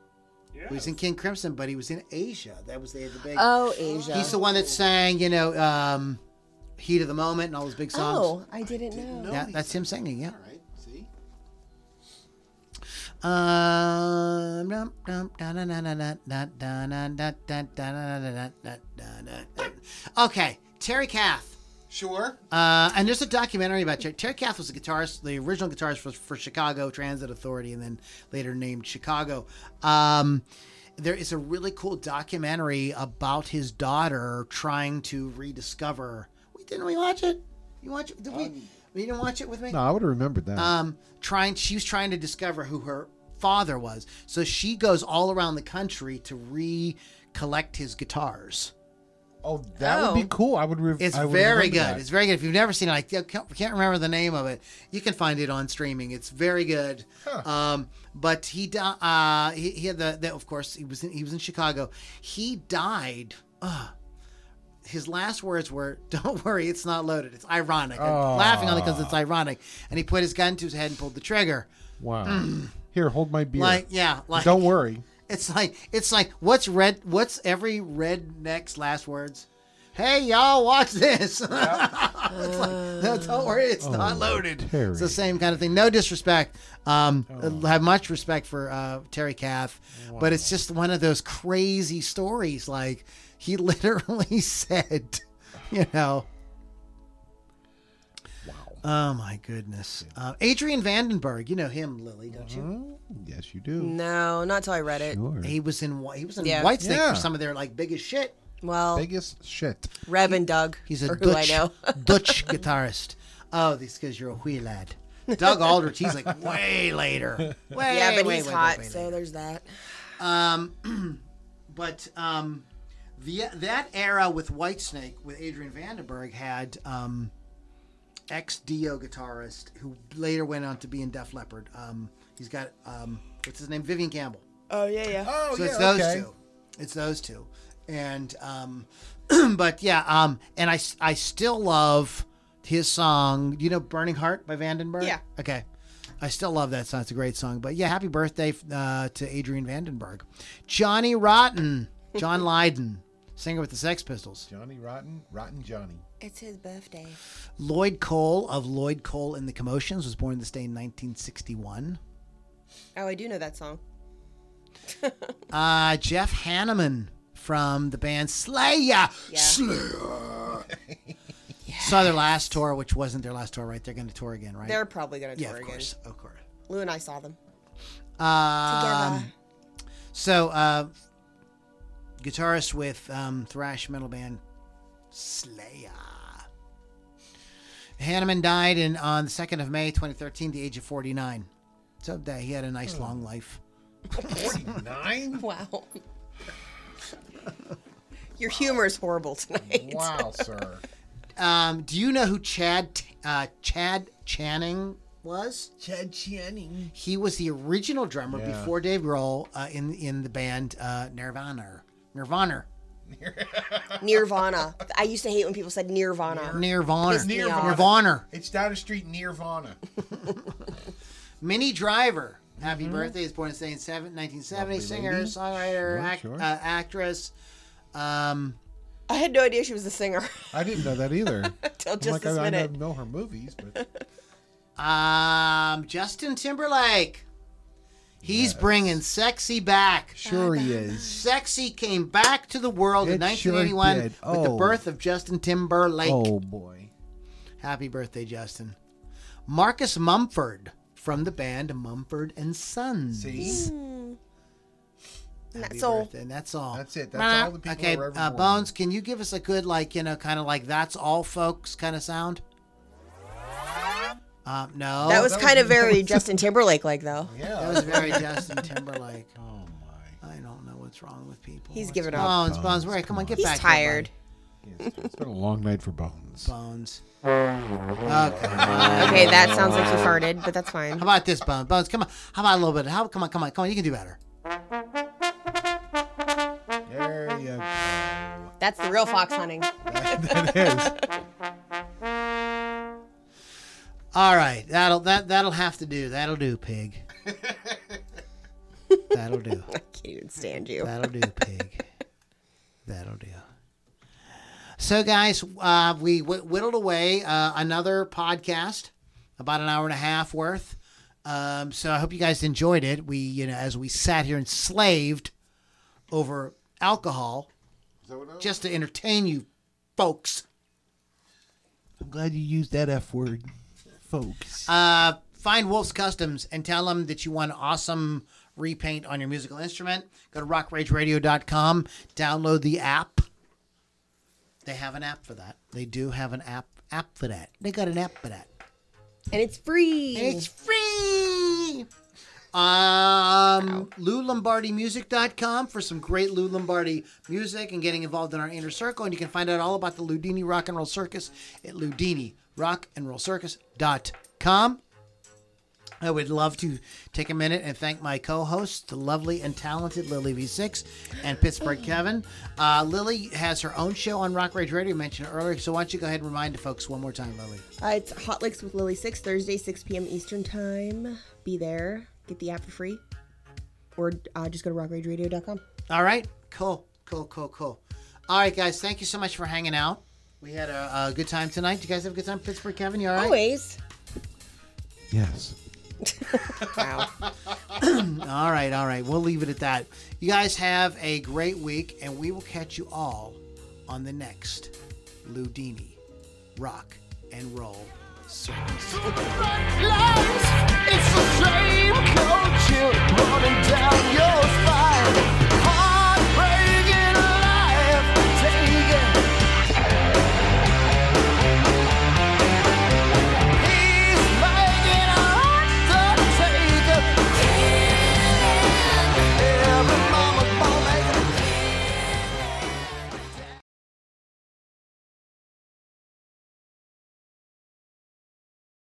Yes. He was in King Crimson, but he was in Asia. That was the, the big. Oh, Asia. He's the one that sang, you know, um, "Heat of the Moment" and all those big songs. Oh, I didn't, I didn't know. know. Yeah, that's him singing. Yeah. All right. See. Um. Okay, Terry Kath. Sure. Uh, and there's a documentary about Terry. Terry Kath was the guitarist, the original guitarist for, for Chicago Transit Authority, and then later named Chicago. Um, there is a really cool documentary about his daughter trying to rediscover. We didn't we watch it? You watch it? Did we? you didn't watch it with me? No, I would have remembered that. um, trying she was trying to discover who her father was. So she goes all around the country to recollect his guitars. Oh, that would be Oh. cool. I would. Re- It's I would very good. that. It's very good. If you've never seen it, I can't, can't remember the name of it. You can find it on streaming. It's very good. Um, but he di- uh, he, he had the, the of course he was in, he was in Chicago. He died. Uh, his last words were, <laughs> "Don't worry, it's not loaded. It's ironic." I'm laughing on it because it's ironic. And he put his gun to his head and pulled the trigger. wow. Here, hold my beer. Like yeah, like Don't worry. It's like it's like what's red? What's every redneck's last words? Hey y'all, watch this. <laughs> it's like, no, don't worry, it's not loaded. Terry. It's the same kind of thing. No disrespect. Um, have much respect for uh, Terry Kath, but it's just one of those crazy stories. Like he <laughs> literally said, you know. Oh my goodness. Uh, Adrian Vandenberg, you know him, Lily, don't you? Oh, yes, you do. No, not till I read it. Sure. He was in he was in Yeah. Whitesnake Yeah. for some of their like biggest shit. Well, Biggest shit. Reb and Doug. He's a are who I Dutch know. <laughs> Dutch guitarist. Oh, this because you're a wee lad. Doug Aldrich, he's like <laughs> way later. Way, yeah, but way, he's way, hot, way, way so there's that. Um, <clears throat> But um, the that era with Whitesnake with Adrian Vandenberg had um, ex Dio guitarist who later went on to be in Def Leppard. Um, he's got um, what's his name, Vivian Campbell. Oh yeah, yeah. Oh, So yeah, it's those okay. two. It's those two. And um <clears throat> but yeah, um and I I still love his song, you know Burning Heart by Vandenberg? Yeah. Okay. I still love that song. It's a great song. But yeah, happy birthday uh, to Adrian Vandenberg. Johnny Rotten, John <laughs> Lydon, singer with the Sex Pistols. Johnny Rotten, Rotten Johnny. It's his birthday. Lloyd Cole of Lloyd Cole and the Commotions was born this day in 1961. Oh, I do know that song. <laughs> Uh, Jeff Hanneman from the band Slayer. Yeah. Slayer. <laughs> Saw their last tour, which wasn't their last tour, right? They're going to tour again, right? They're probably gonna yeah, tour of again. course, of course. Lou and I saw them Um, together. so, uh, guitarist with um, thrash metal band Slayer. Hanneman died in on the second of May, 2013, the age of 49. So that he had a nice long life. 49? <laughs> Wow. <laughs> Your humor is horrible tonight. Wow, sir. Um, do you know who Chad uh, Chad Channing was? Chad Channing. He was the original drummer Yeah. before Dave Grohl uh, in in the band uh, Nirvana. Nirvana. <laughs> Nirvana. I used to hate when people said Nirvana. Nirvana. Pissed me off. Nirvana. It's down the street Nirvana. <laughs> Minnie Driver. Happy birthday. Is born in say seven- 1970. Mm-hmm. Lovely Singer, lady. songwriter, Sure, act, sure. Uh, actress. Um, I had no idea she was a singer I didn't know that either. <laughs> until I'm just like, this I, I minute. know her movies, but um, Justin Timberlake. He's bringing sexy back. sure he is. Sexy came back to the world in It sure 1981 with the Oh. birth of Justin Timberlake. Oh boy. Happy birthday, Justin. Marcus Mumford from the band Mumford and Sons. See? Happy That's all. birthday, And that's all. That's it. That's all the people Okay, who are ever uh. Bones, can you give us a good, like, you know, kind of like that's all, folks kind of sound? Um, no. That was that kind was- of very <laughs> Justin Timberlake like though. Yeah. That was very Justin <laughs> Timberlake. oh my. I don't know what's wrong with people. He's What's giving up. Bones, Bones, Bones, wait, come on, get He's back. He's tired. Yes, it's been a long night for Bones. Here, Bones. Okay. Okay, that sounds like he farted, but that's fine. How about this, Bones? Bones, come on. How about a little bit? How? Come on, come on, come on. You can do better. There you go. That's the real fox hunting. <laughs> that is. All right, that'll that that'll have to do. That'll do, pig. <laughs> That'll do. I can't even stand you. That'll do, pig. That'll do. So, guys, uh, we wh- whittled away uh, another podcast, about an hour and a half worth. Um, so I hope you guys enjoyed it. We, you know, as we sat here and slaved over alcohol, just to entertain you, folks. I'm glad you used that F word, folks. Uh, find Wolf's Customs and tell them that you want awesome repaint on your musical instrument. Go to rockrageradio.com, download the app. They have an app for that. They do have an app app for that. They got an app for that. And it's free. It's free. Um, LouLombardiMusic.com for some great Lou Lombardi music and getting involved in our inner circle. And you can find out all about the Loudini Rock and Roll Circus at LoudiniRockandRollCircus.com. I would love to take a minute and thank my co-hosts, the lovely and talented Lily V6 and Pittsburgh Kevin. Uh, Lily has her own show on Rock Rage Radio, mentioned earlier. So why don't you go ahead and remind the folks one more time, Lily? Uh, it's Hot Licks with Lily 6, Thursday, 6 p.m. Eastern Time. Be there. Get the app for free. Or uh, just go to rockrageradio.com. All right. Cool. Cool. Cool. Cool. All right, guys. Thank you so much for hanging out. We had a, a good time tonight. Did you guys have a good time, Pittsburgh, Kevin? You all right? Always. yes. <laughs> Wow. <clears throat> All right. All right. We'll leave it at that. You guys have a great week, and we will catch you all on the next Loudini Rock and Roll Circus.